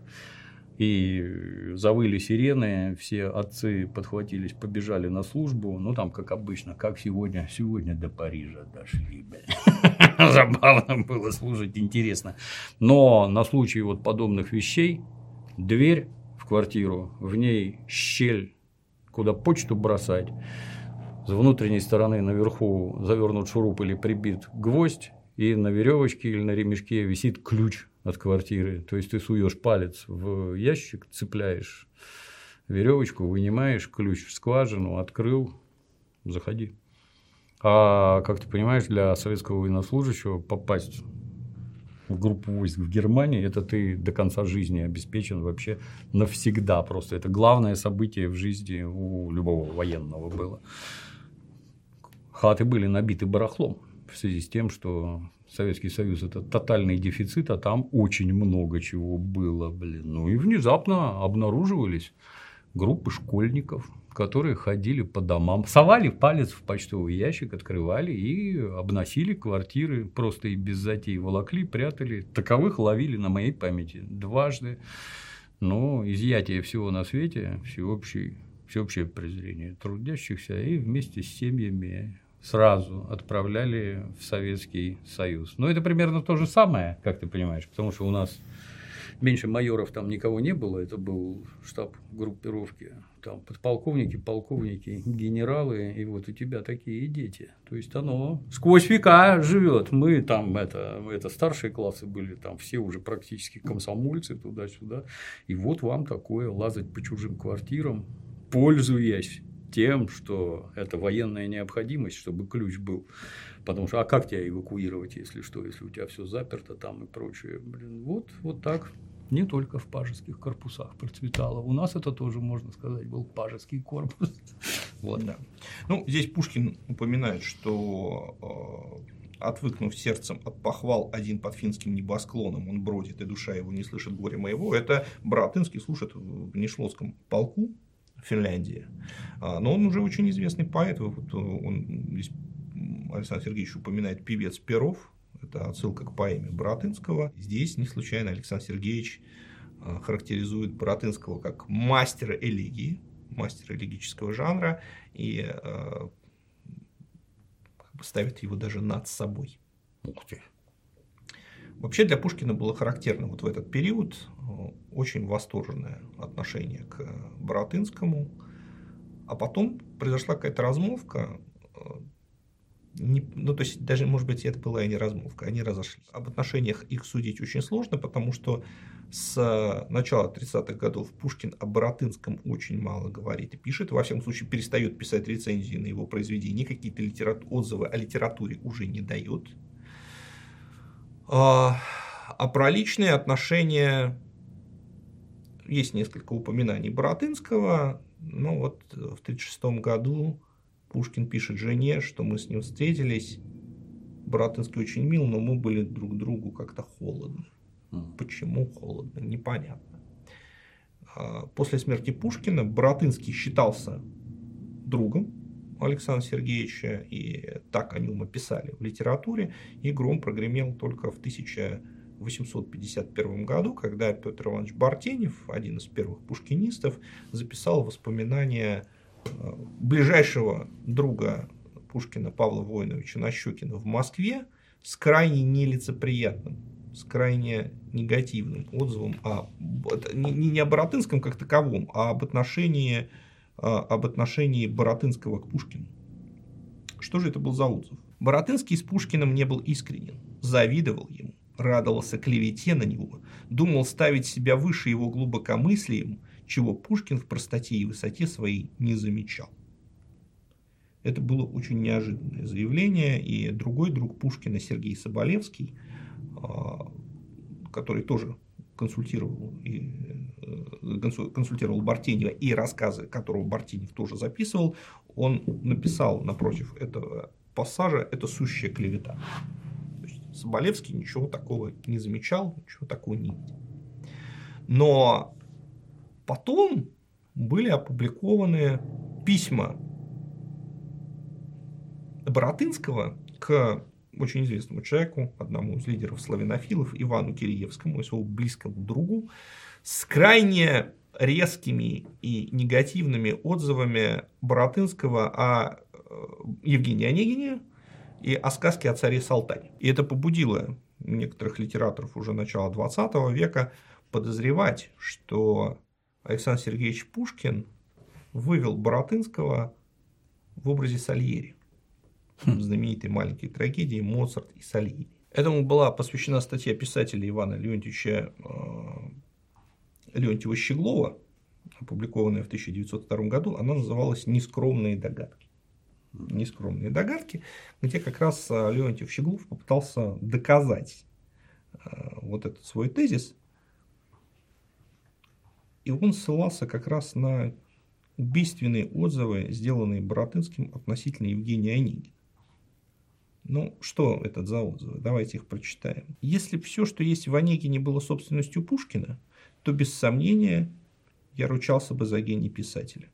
И завыли сирены, все отцы подхватились, побежали на службу. Ну, там, как обычно, как сегодня, сегодня до Парижа дошли. Забавно было служить, интересно. Но на случай вот подобных вещей дверь в квартиру, в ней щель, куда почту бросать, с внутренней стороны наверху завернут шуруп или прибит гвоздь, и на веревочке или на ремешке висит ключ от квартиры. То есть ты суешь палец в ящик, цепляешь веревочку, вынимаешь ключ в скважину, открыл, заходи. А как ты понимаешь, для советского военнослужащего попасть в группу войск в Германии, это ты до конца жизни обеспечен вообще навсегда. Просто это главное событие в жизни у любого военного было хаты были набиты барахлом в связи с тем, что Советский Союз это тотальный дефицит, а там очень много чего было, блин. Ну и внезапно обнаруживались группы школьников, которые ходили по домам, совали палец в почтовый ящик, открывали и обносили квартиры просто и без затей, волокли, прятали. Таковых ловили на моей памяти дважды. Но изъятие всего на свете, всеобщий, всеобщее презрение трудящихся и вместе с семьями сразу отправляли в Советский Союз. Но это примерно то же самое, как ты понимаешь, потому что у нас меньше майоров там никого не было, это был штаб группировки, там подполковники, полковники, генералы, и вот у тебя такие дети. То есть оно сквозь века живет. Мы там, это, это старшие классы были, там все уже практически комсомольцы туда-сюда. И вот вам такое лазать по чужим квартирам, пользуясь тем, что это военная необходимость, чтобы ключ был. Потому что, а как тебя эвакуировать, если что, если у тебя все заперто там и прочее. Блин, вот, вот так. Не только в пажеских корпусах процветало. У нас это тоже, можно сказать, был пажеский корпус. Вот. Да. Ну, здесь Пушкин упоминает, что э, отвыкнув сердцем от похвал один под финским небосклоном, он бродит, и душа его не слышит горя моего. Это Братынский слушает в Нешловском полку Финляндии. А, но он уже очень известный поэт. Вот он, здесь Александр Сергеевич упоминает певец Перов. Это отсылка к поэме Боротынского. Здесь не случайно Александр Сергеевич а, характеризует Боротынского как мастера элегии, мастера элегического жанра, и э, ставит его даже над собой. Ух ты. Вообще для Пушкина было характерно вот в этот период э, очень восторженное отношение к Боротынскому, а потом произошла какая-то размовка, э, не, ну, то есть, даже, может быть, это была и не размовка, они разошлись. Об отношениях их судить очень сложно, потому что с начала 30-х годов Пушкин о Боротынском очень мало говорит и пишет. Во всяком случае, перестает писать рецензии на его произведения, какие-то литерат... отзывы о литературе уже не дает. А, а про личные отношения есть несколько упоминаний Боротынского. Но вот в 1936 году Пушкин пишет жене, что мы с ним встретились. Боротынский очень мил, но мы были друг другу как-то холодны. Почему холодно, непонятно. А, после смерти Пушкина Боротынский считался другом Александра Сергеевича, и так о нем описали в литературе, и гром прогремел только в 1851 году, когда Петр Иванович Бартенев, один из первых пушкинистов, записал воспоминания э, ближайшего друга Пушкина Павла Воиновича Нащекина в Москве с крайне нелицеприятным, с крайне негативным отзывом о, не, не о Боротынском как таковом, а об отношении а, об отношении Боротынского к Пушкину. Что же это был за отзыв? Боротынский с Пушкиным не был искренен, завидовал ему, радовался клевете на него, думал ставить себя выше его глубокомыслием, чего Пушкин в простоте и высоте своей не замечал. Это было очень неожиданное заявление, и другой друг Пушкина, Сергей Соболевский, а, который тоже консультировал, и, э, консультировал Бартенева и рассказы, которого Бартенев тоже записывал, он написал напротив этого пассажа «это сущая клевета». Соболевский ничего такого не замечал, ничего такого не видел. Но потом были опубликованы письма Боротынского к очень известному человеку, одному из лидеров славянофилов, Ивану Киреевскому, своему близкому другу, с крайне резкими и негативными отзывами Боротынского о э, Евгении Онегине и о сказке о царе Салтане. И это побудило некоторых литераторов уже начала 20 века подозревать, что Александр Сергеевич Пушкин вывел Боротынского в образе Сальери в знаменитой маленькой трагедии «Моцарт и Сальери». Этому была посвящена статья писателя Ивана Леонтьевича э, Леонтьева Щеглова, опубликованная в 1902 году, она называлась «Нескромные догадки». «Нескромные догадки», где как раз э, Леонтьев Щеглов попытался доказать э, вот этот свой тезис, и он ссылался как раз на убийственные отзывы, сделанные Боротынским относительно Евгения Онегина. Ну, что это за отзывы? Давайте их прочитаем. Если все, что есть в Онегине, было собственностью Пушкина, то без сомнения я ручался бы за гений писателя.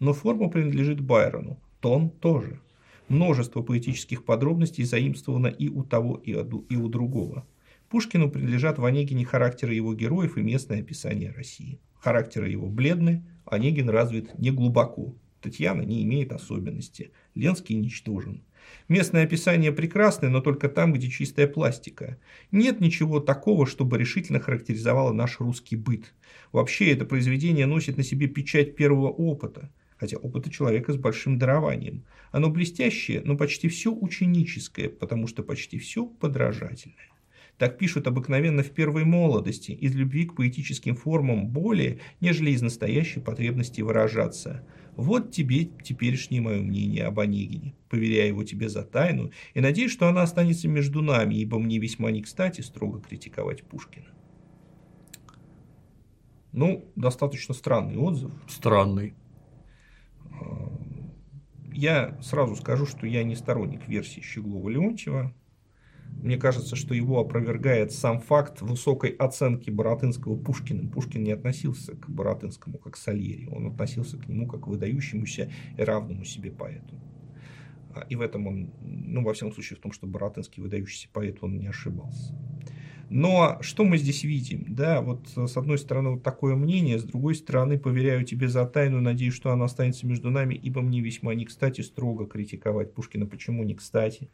Но форма принадлежит Байрону, тон тоже. Множество поэтических подробностей заимствовано и у того, и у другого. Пушкину принадлежат в Онегине характеры его героев и местное описание России. Характеры его бледны, Онегин развит не глубоко. Татьяна не имеет особенности. Ленский ничтожен. Местное описание прекрасное, но только там, где чистая пластика. Нет ничего такого, чтобы решительно характеризовало наш русский быт. Вообще, это произведение носит на себе печать первого опыта, хотя опыта человека с большим дарованием. Оно блестящее, но почти все ученическое, потому что почти все подражательное. Так пишут обыкновенно в первой молодости, из любви к поэтическим формам более, нежели из настоящей потребности выражаться. Вот тебе теперешнее мое мнение об Онегине. Поверяю его тебе за тайну и надеюсь, что она останется между нами, ибо мне весьма не кстати строго критиковать Пушкина. Ну, достаточно странный отзыв. Странный. А, я сразу скажу, что я не сторонник версии Щеглова-Леонтьева. Мне кажется, что его опровергает сам факт высокой оценки Боротынского Пушкиным. Пушкин не относился к Боротынскому как к Сальери, он относился к нему как к выдающемуся и равному себе поэту. А, и в этом он, ну, во всяком случае, в том, что Боротынский выдающийся поэт, он не ошибался. Но что мы здесь видим? Да, вот с одной стороны вот такое мнение, с другой стороны поверяю тебе за тайну, надеюсь, что она останется между нами, ибо мне весьма не кстати строго критиковать Пушкина. Почему не кстати?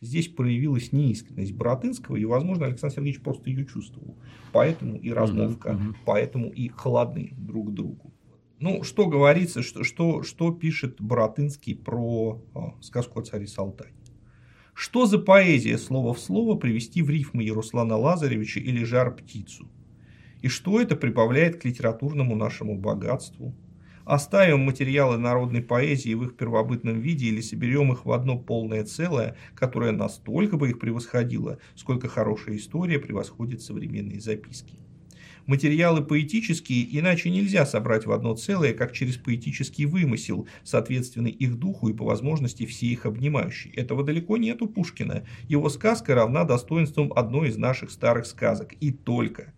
Здесь проявилась неискренность Боротынского, и, возможно, Александр Сергеевич просто ее чувствовал. Поэтому и размовка, угу, угу. поэтому и холодны друг к другу. Ну, что говорится, что, что, что пишет Боротынский про о, а, сказку о царе Салтане? Что за поэзия слово в слово привести в рифмы Яруслана Лазаревича или жар птицу? И что это прибавляет к литературному нашему богатству? Оставим материалы народной поэзии в их первобытном виде или соберем их в одно полное целое, которое настолько бы их превосходило, сколько хорошая история превосходит современные записки. Материалы поэтические иначе нельзя собрать в одно целое, как через поэтический вымысел, соответственный их духу и по возможности все их обнимающий. Этого далеко нет у Пушкина. Его сказка равна достоинствам одной из наших старых сказок. И только.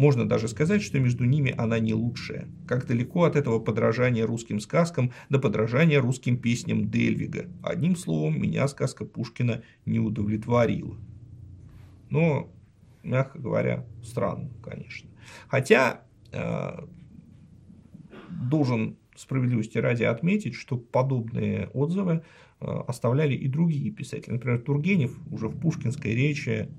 Можно даже сказать, что между ними она не лучшая. Как далеко от этого подражания русским сказкам до подражания русским песням Дельвига. Одним словом, меня сказка Пушкина не удовлетворила. Но, мягко говоря, странно, конечно. Хотя э, должен справедливости ради отметить, что подобные отзывы э, оставляли и другие писатели. Например, Тургенев уже в пушкинской речи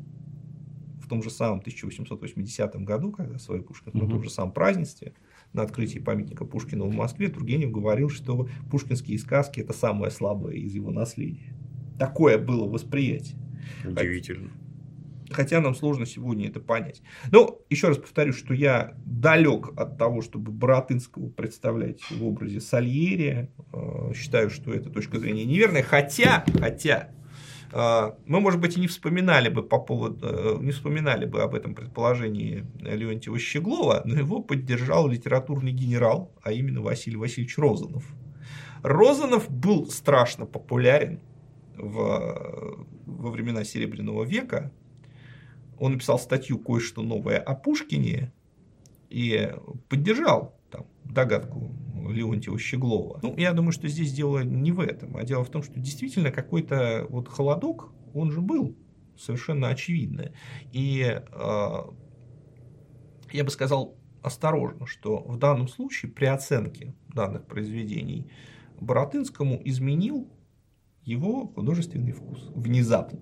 том же самом 1880 году, когда свой Пушкин, угу. на том же самом празднестве, на открытии памятника Пушкину в Москве, Тургенев говорил, что пушкинские сказки – это самое слабое из его наследия. Такое было восприятие. Удивительно хотя нам сложно сегодня это понять. Но еще раз повторю, что я далек от того, чтобы Боротынского представлять в образе Сальери. Э, считаю, что эта точка зрения неверная. Хотя, хотя, мы, может быть, и не вспоминали бы по поводу, э, не вспоминали бы об этом предположении Леонтьева Щеглова, но его поддержал литературный генерал, а именно Василий Васильевич Розанов. Розанов был страшно популярен в, во времена Серебряного века, он написал статью «Кое-что новое о Пушкине» и поддержал догадку Леонтьева Щеглова. Ну, я думаю, что здесь дело не в этом, а дело в том, что действительно какой-то вот холодок, он же был, совершенно очевидно. И э, я бы сказал осторожно, что в данном случае при оценке данных произведений Боротынскому изменил его художественный вкус внезапно.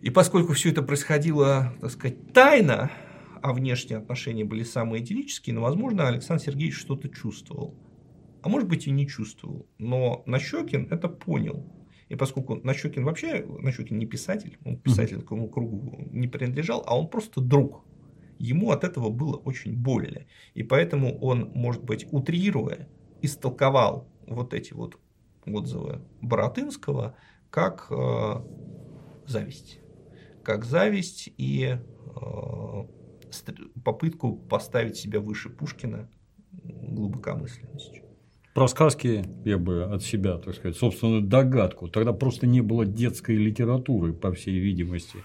И поскольку все это происходило, так сказать, тайно, а внешние отношения были самые идиллические, но, возможно, Александр Сергеевич что-то чувствовал. А может быть и не чувствовал. Но Нащекин это понял. И поскольку Нащекин вообще, Нащекин не писатель, он писатель такому кругу не принадлежал, а он просто друг. Ему от этого было очень больно. И поэтому он, может быть, утрируя, истолковал вот эти вот отзывы Боротынского как э, зависть как зависть и э, попытку поставить себя выше Пушкина глубокомысленностью. Про сказки я бы от себя, так сказать, собственную догадку. Тогда просто не было детской литературы, по всей видимости.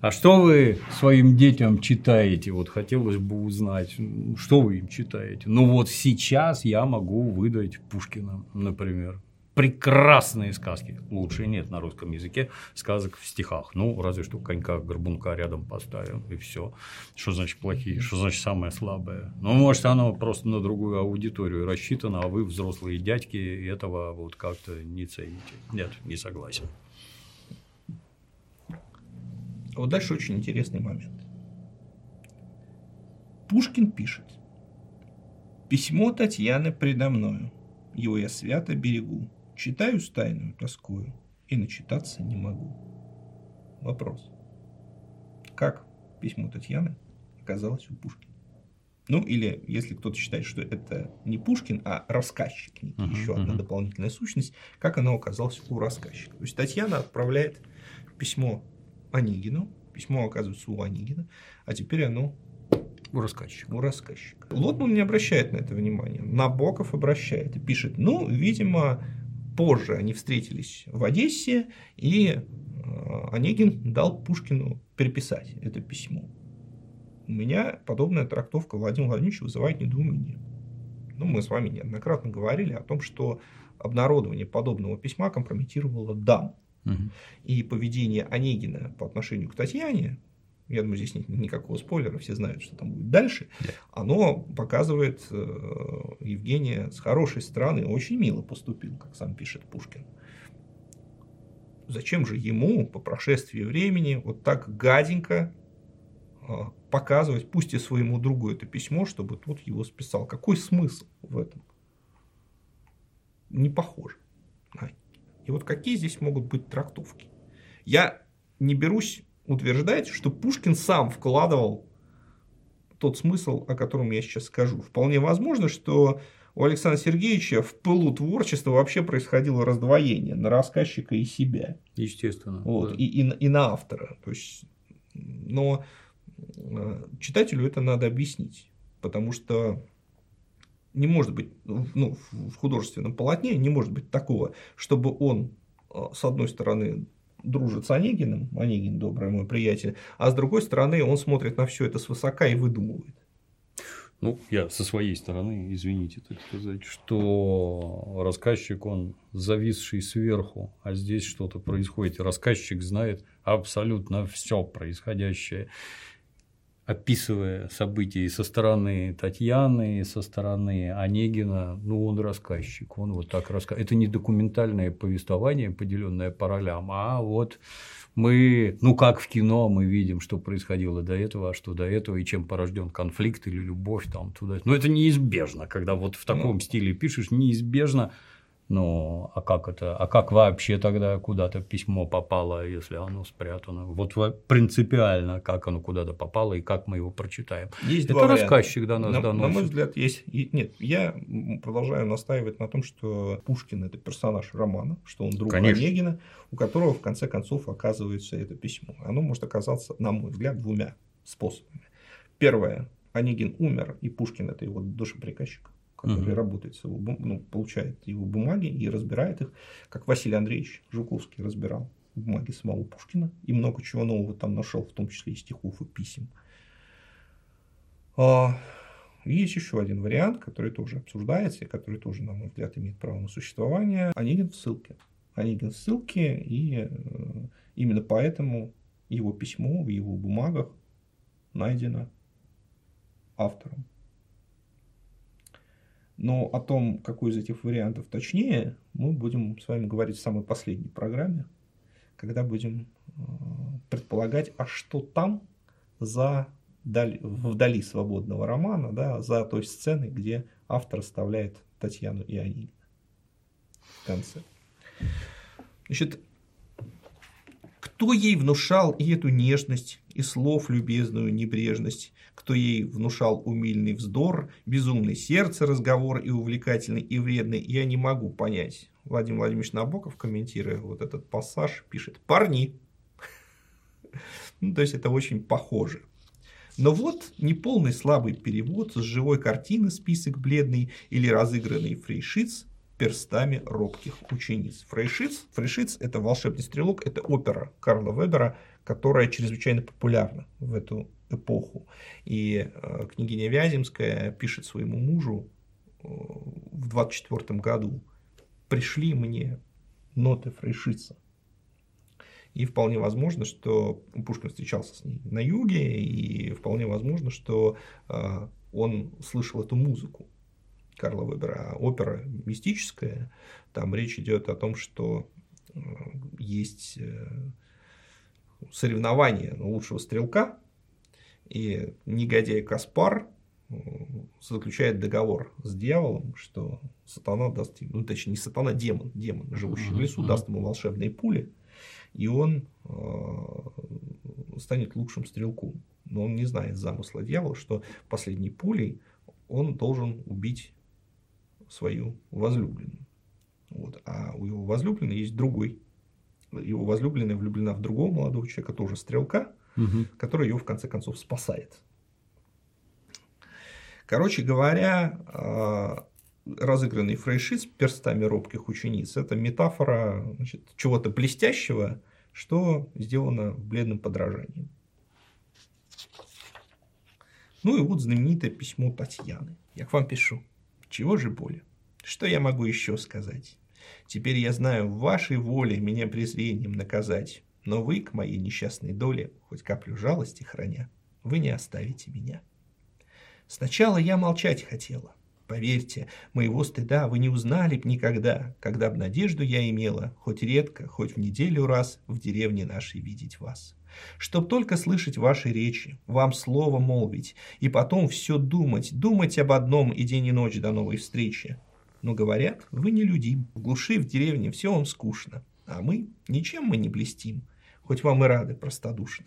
А что вы своим детям читаете? Вот хотелось бы узнать, что вы им читаете. Ну вот сейчас я могу выдать Пушкина, например прекрасные сказки. Лучше нет на русском языке сказок в стихах. Ну, разве что конька горбунка рядом поставим, и все. Что значит плохие, что значит самое слабое? Ну, может, оно просто на другую аудиторию рассчитано, а вы, взрослые дядьки, этого вот как-то не цените. Нет, не согласен. Вот дальше очень интересный момент. Пушкин пишет. Письмо Татьяны предо мною. Его я свято берегу. Читаю с тайную тоскою и начитаться не могу. Вопрос. Как письмо Татьяны оказалось у Пушкина? Ну, или если кто-то считает, что это не Пушкин, а рассказчик, uh-huh, еще uh-huh. одна дополнительная сущность, как оно оказалось у рассказчика. То есть Татьяна отправляет письмо Онегину, письмо оказывается у Онегина, а теперь оно у рассказчика. У рассказчика. Лотман не обращает на это внимания. Набоков обращает и пишет, ну, видимо, позже они встретились в Одессе, и Онегин дал Пушкину переписать это письмо. У меня подобная трактовка Владимира Владимировича вызывает недоумение. Ну, мы с вами неоднократно говорили о том, что обнародование подобного письма компрометировало дам. Угу. И поведение Онегина по отношению к Татьяне, я думаю, здесь нет никакого спойлера, все знают, что там будет дальше, да. оно показывает э, Евгения с хорошей стороны, очень мило поступил, как сам пишет Пушкин. Зачем же ему по прошествии времени вот так гаденько э, показывать, пусть и своему другу это письмо, чтобы тот его списал? Какой смысл в этом? Не похоже. И вот какие здесь могут быть трактовки? Я не берусь утверждать, что Пушкин сам вкладывал тот смысл, о котором я сейчас скажу. Вполне возможно, что у Александра Сергеевича в пылу творчества вообще происходило раздвоение на рассказчика и себя. Естественно. Вот, да. и, и, и на автора. То есть, но э, читателю это надо объяснить, потому что не может быть, ну, в художественном полотне не может быть такого, чтобы он, э, с одной стороны, дружит с Онегиным, Онегин добрый мой приятель, а с другой стороны, он смотрит на все это свысока и выдумывает. Ну, я со своей стороны, извините, так сказать, что рассказчик, он зависший сверху, а здесь что-то происходит. рассказчик знает абсолютно все происходящее описывая события со стороны Татьяны, со стороны Онегина, ну, он рассказчик, он вот так рассказывает. Это не документальное повествование, поделенное по ролям, а вот мы, ну, как в кино, мы видим, что происходило до этого, а что до этого, и чем порожден конфликт или любовь там туда. Но это неизбежно, когда вот в таком ну, стиле пишешь, неизбежно ну, а как это, а как вообще тогда куда-то письмо попало, если оно спрятано? Вот принципиально, как оно куда-то попало и как мы его прочитаем. Есть это два рассказчик до нас на, доносит. На мой взгляд, есть. Нет, я продолжаю настаивать на том, что Пушкин это персонаж романа, что он друг Конечно. Онегина, у которого в конце концов оказывается это письмо. Оно может оказаться, на мой взгляд, двумя способами. Первое. Онегин умер, и Пушкин это его душеприказчик который угу. работает с его, ну, получает его бумаги и разбирает их, как Василий Андреевич Жуковский разбирал бумаги самого Пушкина и много чего нового там нашел, в том числе и стихов и писем. А, есть еще один вариант, который тоже обсуждается и который тоже, на мой взгляд, имеет право на существование. Онегин в ссылке. Онегин в ссылке, и э, именно поэтому его письмо в его бумагах найдено автором. Но о том, какой из этих вариантов точнее, мы будем с вами говорить в самой последней программе, когда будем э, предполагать, а что там за вдали свободного романа, да, за той сценой, где автор оставляет Татьяну и Онегина в конце. Значит, кто ей внушал и эту нежность, и слов любезную небрежность, кто ей внушал умильный вздор, безумный сердце разговор и увлекательный, и вредный, я не могу понять. Владимир Владимирович Набоков, комментируя вот этот пассаж, пишет «парни». Ну, то есть, это очень похоже. Но вот неполный слабый перевод с живой картины список бледный или разыгранный фрейшиц перстами робких учениц. Фрейшиц, фрейшиц – это волшебный стрелок, это опера Карла Вебера, которая чрезвычайно популярна в эту эпоху. И э, княгиня Вяземская пишет своему мужу э, в 24 году «Пришли мне ноты Фрейшица». И вполне возможно, что Пушкин встречался с ней на юге, и вполне возможно, что э, он слышал эту музыку Карла Вебера. А опера мистическая, там речь идет о том, что есть соревнование лучшего стрелка, и негодяй Каспар э, заключает договор с дьяволом, что сатана даст ему, ну точнее не сатана, демон, демон, живущий в лесу, даст ему волшебные пули, и он э, станет лучшим стрелком. Но он не знает замысла дьявола, что последней пулей он должен убить свою возлюбленную. Вот. А у его возлюбленной есть другой. Его возлюбленная влюблена в другого молодого человека, тоже стрелка, угу. который ее в конце концов спасает. Короче говоря, а, разыгранный фрейшиц перстами робких учениц – это метафора значит, чего-то блестящего, что сделано в бледном подражании. Ну и вот знаменитое письмо Татьяны. Я к вам пишу. Чего же более? Что я могу еще сказать? Теперь я знаю, в вашей воле меня презрением наказать, но вы, к моей несчастной доле, хоть каплю жалости храня, вы не оставите меня. Сначала я молчать хотела. Поверьте, моего стыда вы не узнали б никогда, когда б надежду я имела, хоть редко, хоть в неделю раз, в деревне нашей видеть вас. Чтоб только слышать ваши речи, вам слово молвить, и потом все думать, думать об одном и день и ночь до новой встречи. Но говорят, вы не людим, в глуши в деревне все вам скучно, а мы, ничем мы не блестим, хоть вам и рады простодушно.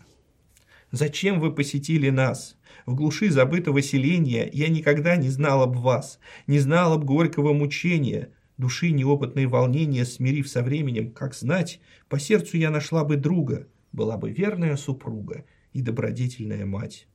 Зачем вы посетили нас? В глуши забытого селения я никогда не знал об вас, не знал об горького мучения, души неопытные волнения, смирив со временем, как знать, по сердцу я нашла бы друга, была бы верная супруга и добродетельная мать.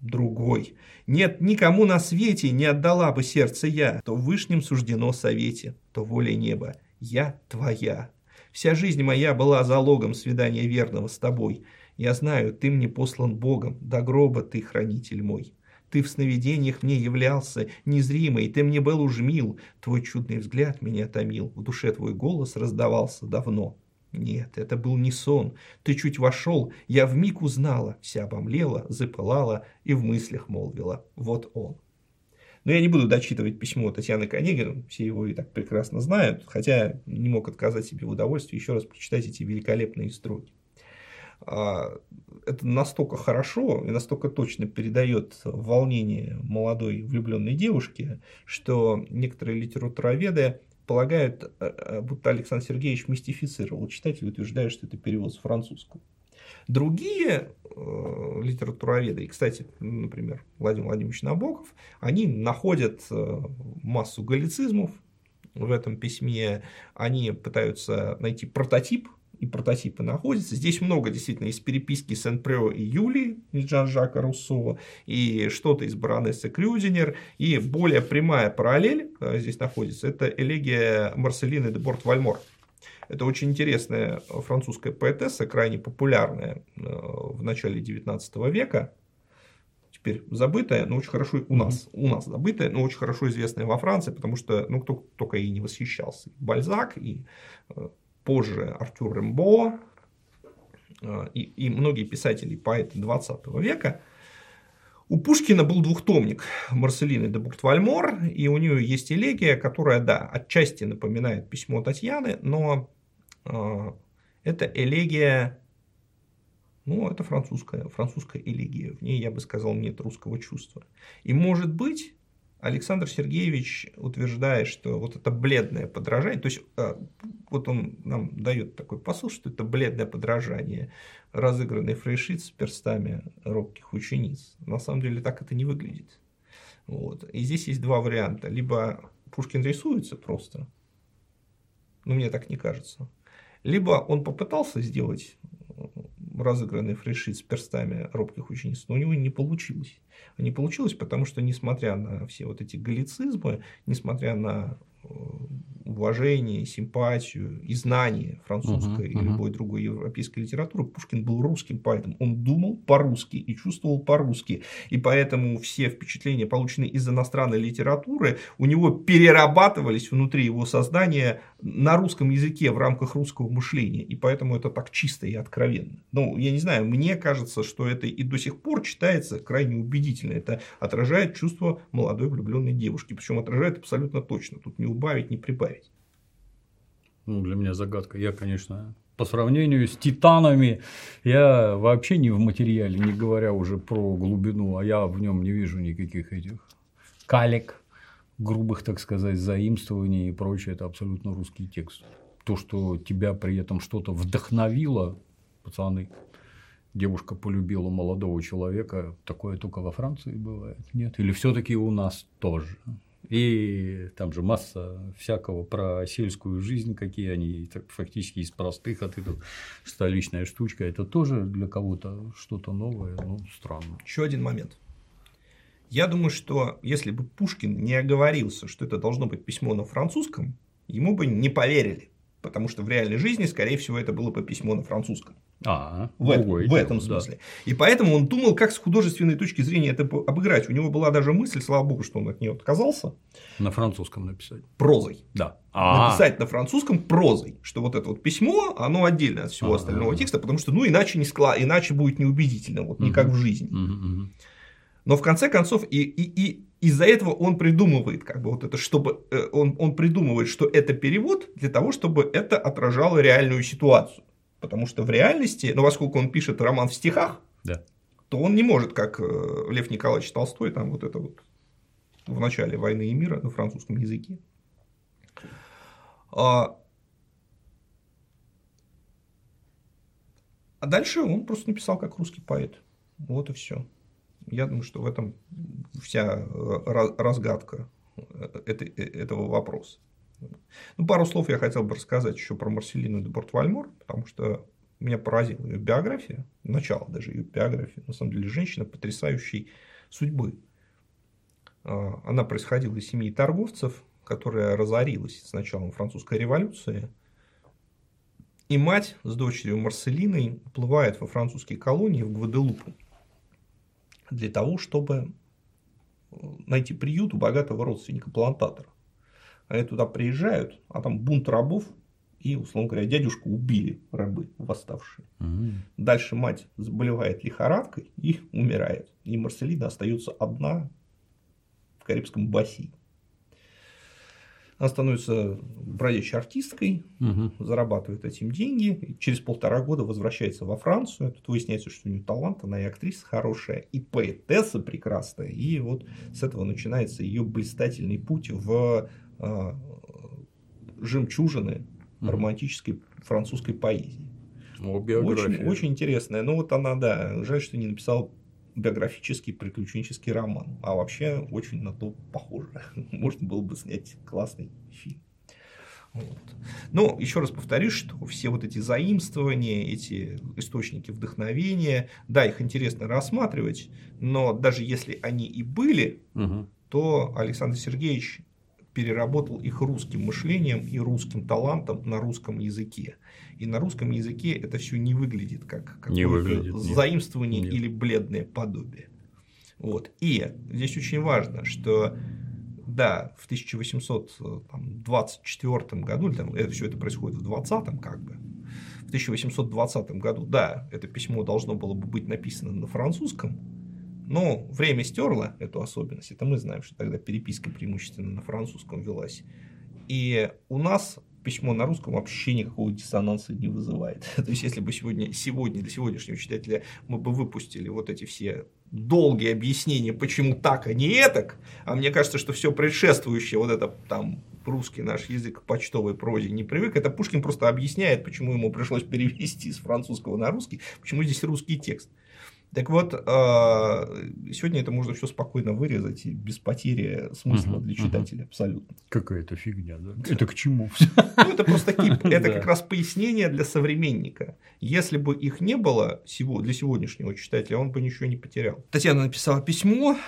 Другой. Нет, никому на свете не отдала бы сердце я, то в вышнем суждено совете, то воля неба. Я твоя. Вся жизнь моя была залогом свидания верного с тобой. Я знаю, ты мне послан Богом, до гроба ты хранитель мой. Ты в сновидениях мне являлся, незримый, ты мне был уж мил, твой чудный взгляд меня томил, в душе твой голос раздавался давно. Нет, это был не сон. Ты чуть вошел, я вмиг узнала, вся обомлела, запылала и в мыслях молвила. Вот он. Но я не буду дочитывать письмо Татьяны Конегин, все его и так прекрасно знают, хотя не мог отказать себе в удовольствии еще раз прочитать эти великолепные строки. А, это настолько хорошо и настолько точно передает волнение молодой влюбленной девушки, что некоторые литературоведы полагают, э, э, будто Александр Сергеевич мистифицировал читателей, утверждая, что это перевод с французского. Другие э, литературоведы, и, кстати, например, Владимир Владимирович Набоков, они находят э, массу галлицизмов в этом письме, они пытаются найти прототип и прототипы находятся. Здесь много действительно из переписки Сен-Прео и Юли из Жан-Жака Руссо, и что-то из баронессы Крюдинер, и более прямая параллель э, здесь находится, это элегия Марселины де Борт-Вальмор. Это очень интересная французская поэтесса, крайне популярная э, в начале XIX века, теперь забытая, но очень хорошо у нас, у нас забытая, но очень хорошо известная во Франции, потому что ну, кто только ей не восхищался. Бальзак и э, позже Артюр Рембо э, и, и многие писатели и поэты 20 века, у Пушкина был двухтомник Марселины де Буктвальмор, и у нее есть элегия, которая, да, отчасти напоминает письмо Татьяны, но э, это элегия, ну, это французская, французская элегия, в ней, я бы сказал, нет русского чувства. И, может быть, Александр Сергеевич утверждает, что вот это бледное подражание, то есть э, вот он нам дает такой посыл, что это бледное подражание, разыгранный фрейшит с перстами робких учениц. На самом деле так это не выглядит. Вот. И здесь есть два варианта. Либо Пушкин рисуется просто, но мне так не кажется. Либо он попытался сделать разыгранный фрешит с перстами робких учениц, но у него не получилось. Не получилось, потому что, несмотря на все вот эти галлицизмы, несмотря на э, уважение, симпатию и знание французской uh-huh, и любой другой европейской литературы, Пушкин был русским поэтом. Он думал по-русски и чувствовал по-русски. И поэтому все впечатления, полученные из иностранной литературы, у него перерабатывались внутри его сознания на русском языке в рамках русского мышления. И поэтому это так чисто и откровенно. Ну, я не знаю, мне кажется, что это и до сих пор читается крайне убедительно. Это отражает чувство молодой влюбленной девушки. Причем отражает абсолютно точно. Тут не убавить, не прибавить. Ну, для меня загадка. Я, конечно, по сравнению с титанами, я вообще не в материале, не говоря уже про глубину, а я в нем не вижу никаких этих калек, грубых, так сказать, заимствований и прочее, это абсолютно русский текст. То, что тебя при этом что-то вдохновило, пацаны, девушка полюбила молодого человека, такое только во Франции бывает, нет? Или все-таки у нас тоже? И там же масса всякого про сельскую жизнь, какие они фактически из простых, а ты тут столичная штучка. Это тоже для кого-то что-то новое, ну, странно. Еще один момент. Я думаю, что если бы Пушкин не оговорился, что это должно быть письмо на французском, ему бы не поверили. Потому что в реальной жизни, скорее всего, это было бы письмо на французском. А, в, этом, в этом смысле. Да. И поэтому он думал, как с художественной точки зрения это обыграть. У него была даже мысль, слава богу, что он от нее отказался. На французском написать. Прозой. Да. А-а-а. Написать на французском прозой, что вот это вот письмо, оно отдельно от всего А-а-а. остального текста, потому что, ну, иначе не склад, иначе будет неубедительно, вот не как в жизни. Но в конце концов и, и, и из-за этого он придумывает, как бы вот это, чтобы э, он, он придумывает, что это перевод для того, чтобы это отражало реальную ситуацию. Потому что в реальности, ну, поскольку он пишет роман в стихах, да. то он не может, как э, Лев Николаевич Толстой, там вот это вот в начале «Войны и мира» на французском языке. А, а дальше он просто написал как русский поэт. Вот и все. Я думаю, что в этом вся э, разгадка э, этого вопроса. Ну, пару слов я хотел бы рассказать еще про Марселину де Бортвальмор, потому что меня поразила ее биография, начало даже ее биографии. На самом деле, женщина потрясающей судьбы. А, она происходила из семьи торговцев, которая разорилась с началом французской революции. И мать с дочерью Марселиной уплывает во французские колонии в Гваделупу для того, чтобы найти приют у богатого родственника плантатора. Они туда приезжают, а там бунт рабов, и, условно говоря, дядюшку убили рабы восставшие. Mm-hmm. Дальше мать заболевает лихорадкой и умирает. И Марселина остается одна в Карибском бассейне. Она становится бродячей артисткой, угу. зарабатывает этим деньги. И через полтора года возвращается во Францию. Тут выясняется, что у нее талант, она и актриса хорошая, и поэтесса прекрасная. И вот с этого начинается ее блистательный путь в э, жемчужины романтической французской поэзии. О, очень, очень интересная. Ну вот она, да, жаль, что не написала биографический приключенческий роман. А вообще очень на то похоже. Можно было бы снять классный фильм. Вот. Но еще раз повторюсь, что все вот эти заимствования, эти источники вдохновения, да, их интересно рассматривать, но даже если они и были, угу. то Александр Сергеевич переработал их русским мышлением и русским талантом на русском языке. И на русском языке это все не выглядит как какое-то заимствование нет. или бледное подобие. Вот. И здесь очень важно, что да, в 1824 году, там, это все это происходит в 20 как бы, в 1820 году, да, это письмо должно было бы быть написано на французском, но время стерло эту особенность. Это мы знаем, что тогда переписка преимущественно на французском велась. И у нас письмо на русском вообще никакого диссонанса не вызывает. То есть, если бы сегодня, сегодня для сегодняшнего читателя мы бы выпустили вот эти все долгие объяснения, почему так, а не этак, а мне кажется, что все предшествующее, вот это там русский наш язык к почтовой прозе не привык, это Пушкин просто объясняет, почему ему пришлось перевести с французского на русский, почему здесь русский текст. Так вот, а, сегодня это можно все спокойно вырезать и без потери смысла угу, для читателя угу. абсолютно. Какая-то фигня, да? Это к чему? Ну, это просто кип. Это как раз пояснение для современника. Если бы их не было для сегодняшнего читателя, он бы ничего не потерял. Татьяна написала письмо.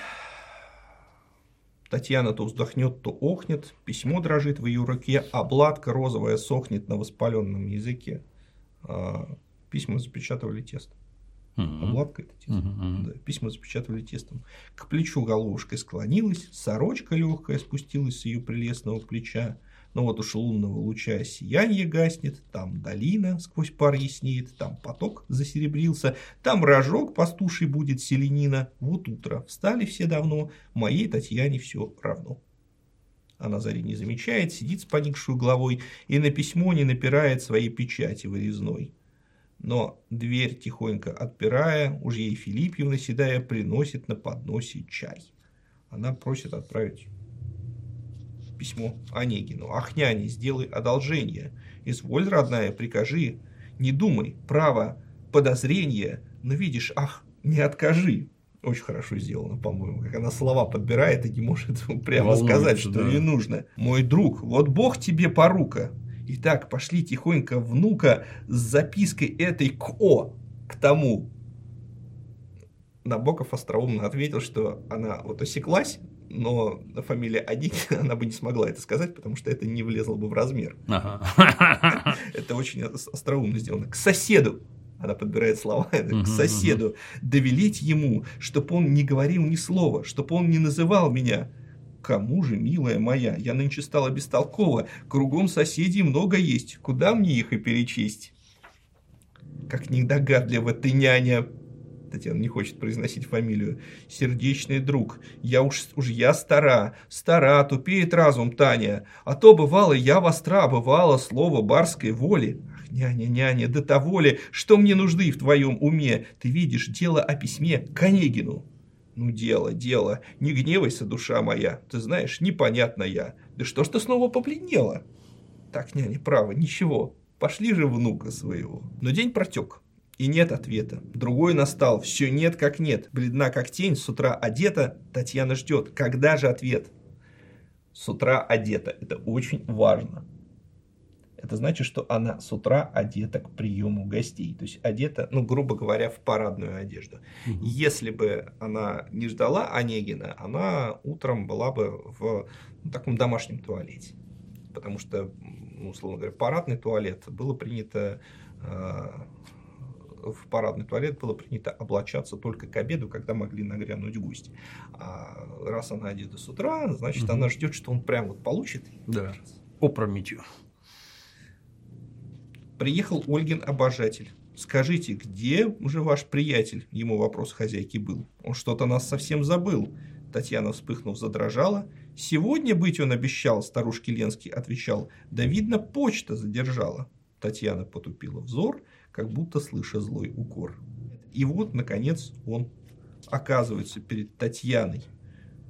Татьяна то вздохнет, то охнет, письмо дрожит в ее руке, обладка розовая сохнет на воспаленном языке. А, письма запечатывали тесто. Uh-huh. Обладка это тесто. Uh-huh. Да, письма запечатывали тестом. К плечу головушкой склонилась, сорочка легкая спустилась с ее прелестного плеча. Но вот уж лунного луча сияние гаснет, там долина сквозь пар яснеет, там поток засеребрился, там рожок пастуший будет селенина. Вот утро, встали все давно, моей Татьяне все равно. Она зари не замечает, сидит с поникшую головой и на письмо не напирает своей печати вырезной. Но дверь тихонько отпирая, уж ей Филиппьевна седая приносит на подносе чай. Она просит отправить письмо Онегину. Ах, няне, сделай одолжение. Изволь, родная, прикажи. Не думай, право, подозрение. Но видишь, ах, не откажи. Очень хорошо сделано, по-моему, как она слова подбирает и не может прямо Волнуется, сказать, что да. ей нужно. Мой друг, вот Бог тебе порука. Итак, пошли тихонько внука с запиской этой к О, к тому. Набоков остроумно ответил, что она вот осеклась, но фамилия Онегина, она бы не смогла это сказать, потому что это не влезло бы в размер. Это очень остроумно сделано. К соседу она подбирает слова, к соседу, довелить ему, чтобы он не говорил ни слова, чтобы он не называл меня. Кому же, милая моя, я нынче стала бестолкова, кругом соседей много есть, куда мне их и перечесть? Как недогадлива ты, няня, Татьяна не хочет произносить фамилию. Сердечный друг, я уж, уж я стара, стара, тупеет разум Таня. А то бывало я востра, бывало слово барской воли. Ах, няня, няня, до того ли, что мне нужды в твоем уме? Ты видишь дело о письме к Онегину. Ну, дело, дело, не гневайся, душа моя, ты знаешь, непонятно я. Да что ж ты снова побледнела? Так, няня, право, ничего, пошли же внука своего. Но день протек. И нет ответа. Другой настал. Все нет как нет. Бледна как тень. С утра одета. Татьяна ждет. Когда же ответ? С утра одета. Это очень важно. Это значит, что она с утра одета к приему гостей. То есть одета, ну, грубо говоря, в парадную одежду. Угу. Если бы она не ждала Онегина, она утром была бы в ну, таком домашнем туалете. Потому что, ну, условно говоря, парадный туалет было принято э, в парадный туалет было принято облачаться только к обеду, когда могли нагрянуть гости. А раз она одета с утра, значит, угу. она ждет, что он прям вот получит. Да, опрометью. Приехал Ольгин обожатель. Скажите, где же ваш приятель? Ему вопрос хозяйки был. Он что-то нас совсем забыл. Татьяна, вспыхнув, задрожала. Сегодня быть он обещал, старушке Ленский отвечал. Да видно, почта задержала. Татьяна потупила взор как будто слыша злой укор. И вот, наконец, он оказывается перед Татьяной.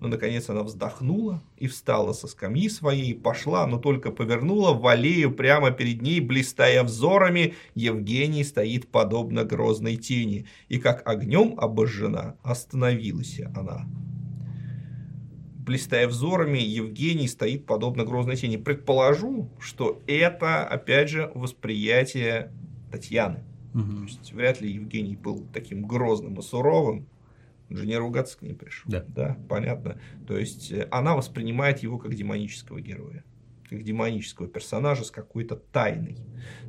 Но, наконец, она вздохнула и встала со скамьи своей, пошла, но только повернула в аллею прямо перед ней, блистая взорами, Евгений стоит подобно грозной тени, и как огнем обожжена, остановилась она. Блистая взорами, Евгений стоит подобно грозной тени. Предположу, что это, опять же, восприятие Татьяны. Угу. То есть, вряд ли Евгений был таким грозным и суровым. Он же не ругаться к ней пришел. Да. да, понятно. То есть, э, она воспринимает его как демонического героя как демонического персонажа с какой-то тайной,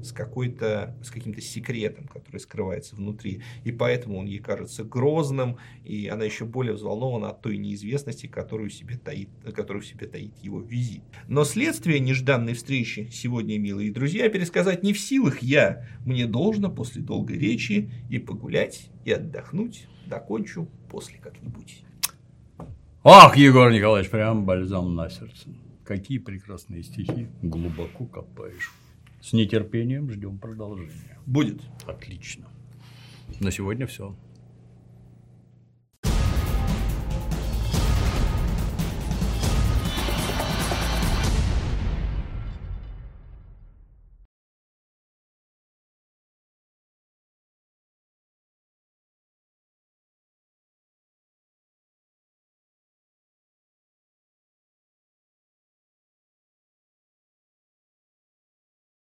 с, какой-то, с каким-то секретом, который скрывается внутри. И поэтому он ей кажется грозным, и она еще более взволнована от той неизвестности, которую в себе таит, которую в себе таит его визит. Но следствие нежданной встречи сегодня, милые друзья, пересказать не в силах я. Мне должно после долгой речи и погулять, и отдохнуть. Докончу после как-нибудь. Ах, Егор Николаевич, прям бальзам на сердце. Какие прекрасные стихи, глубоко копаешь. С нетерпением ждем продолжения. Будет. Отлично. На сегодня все.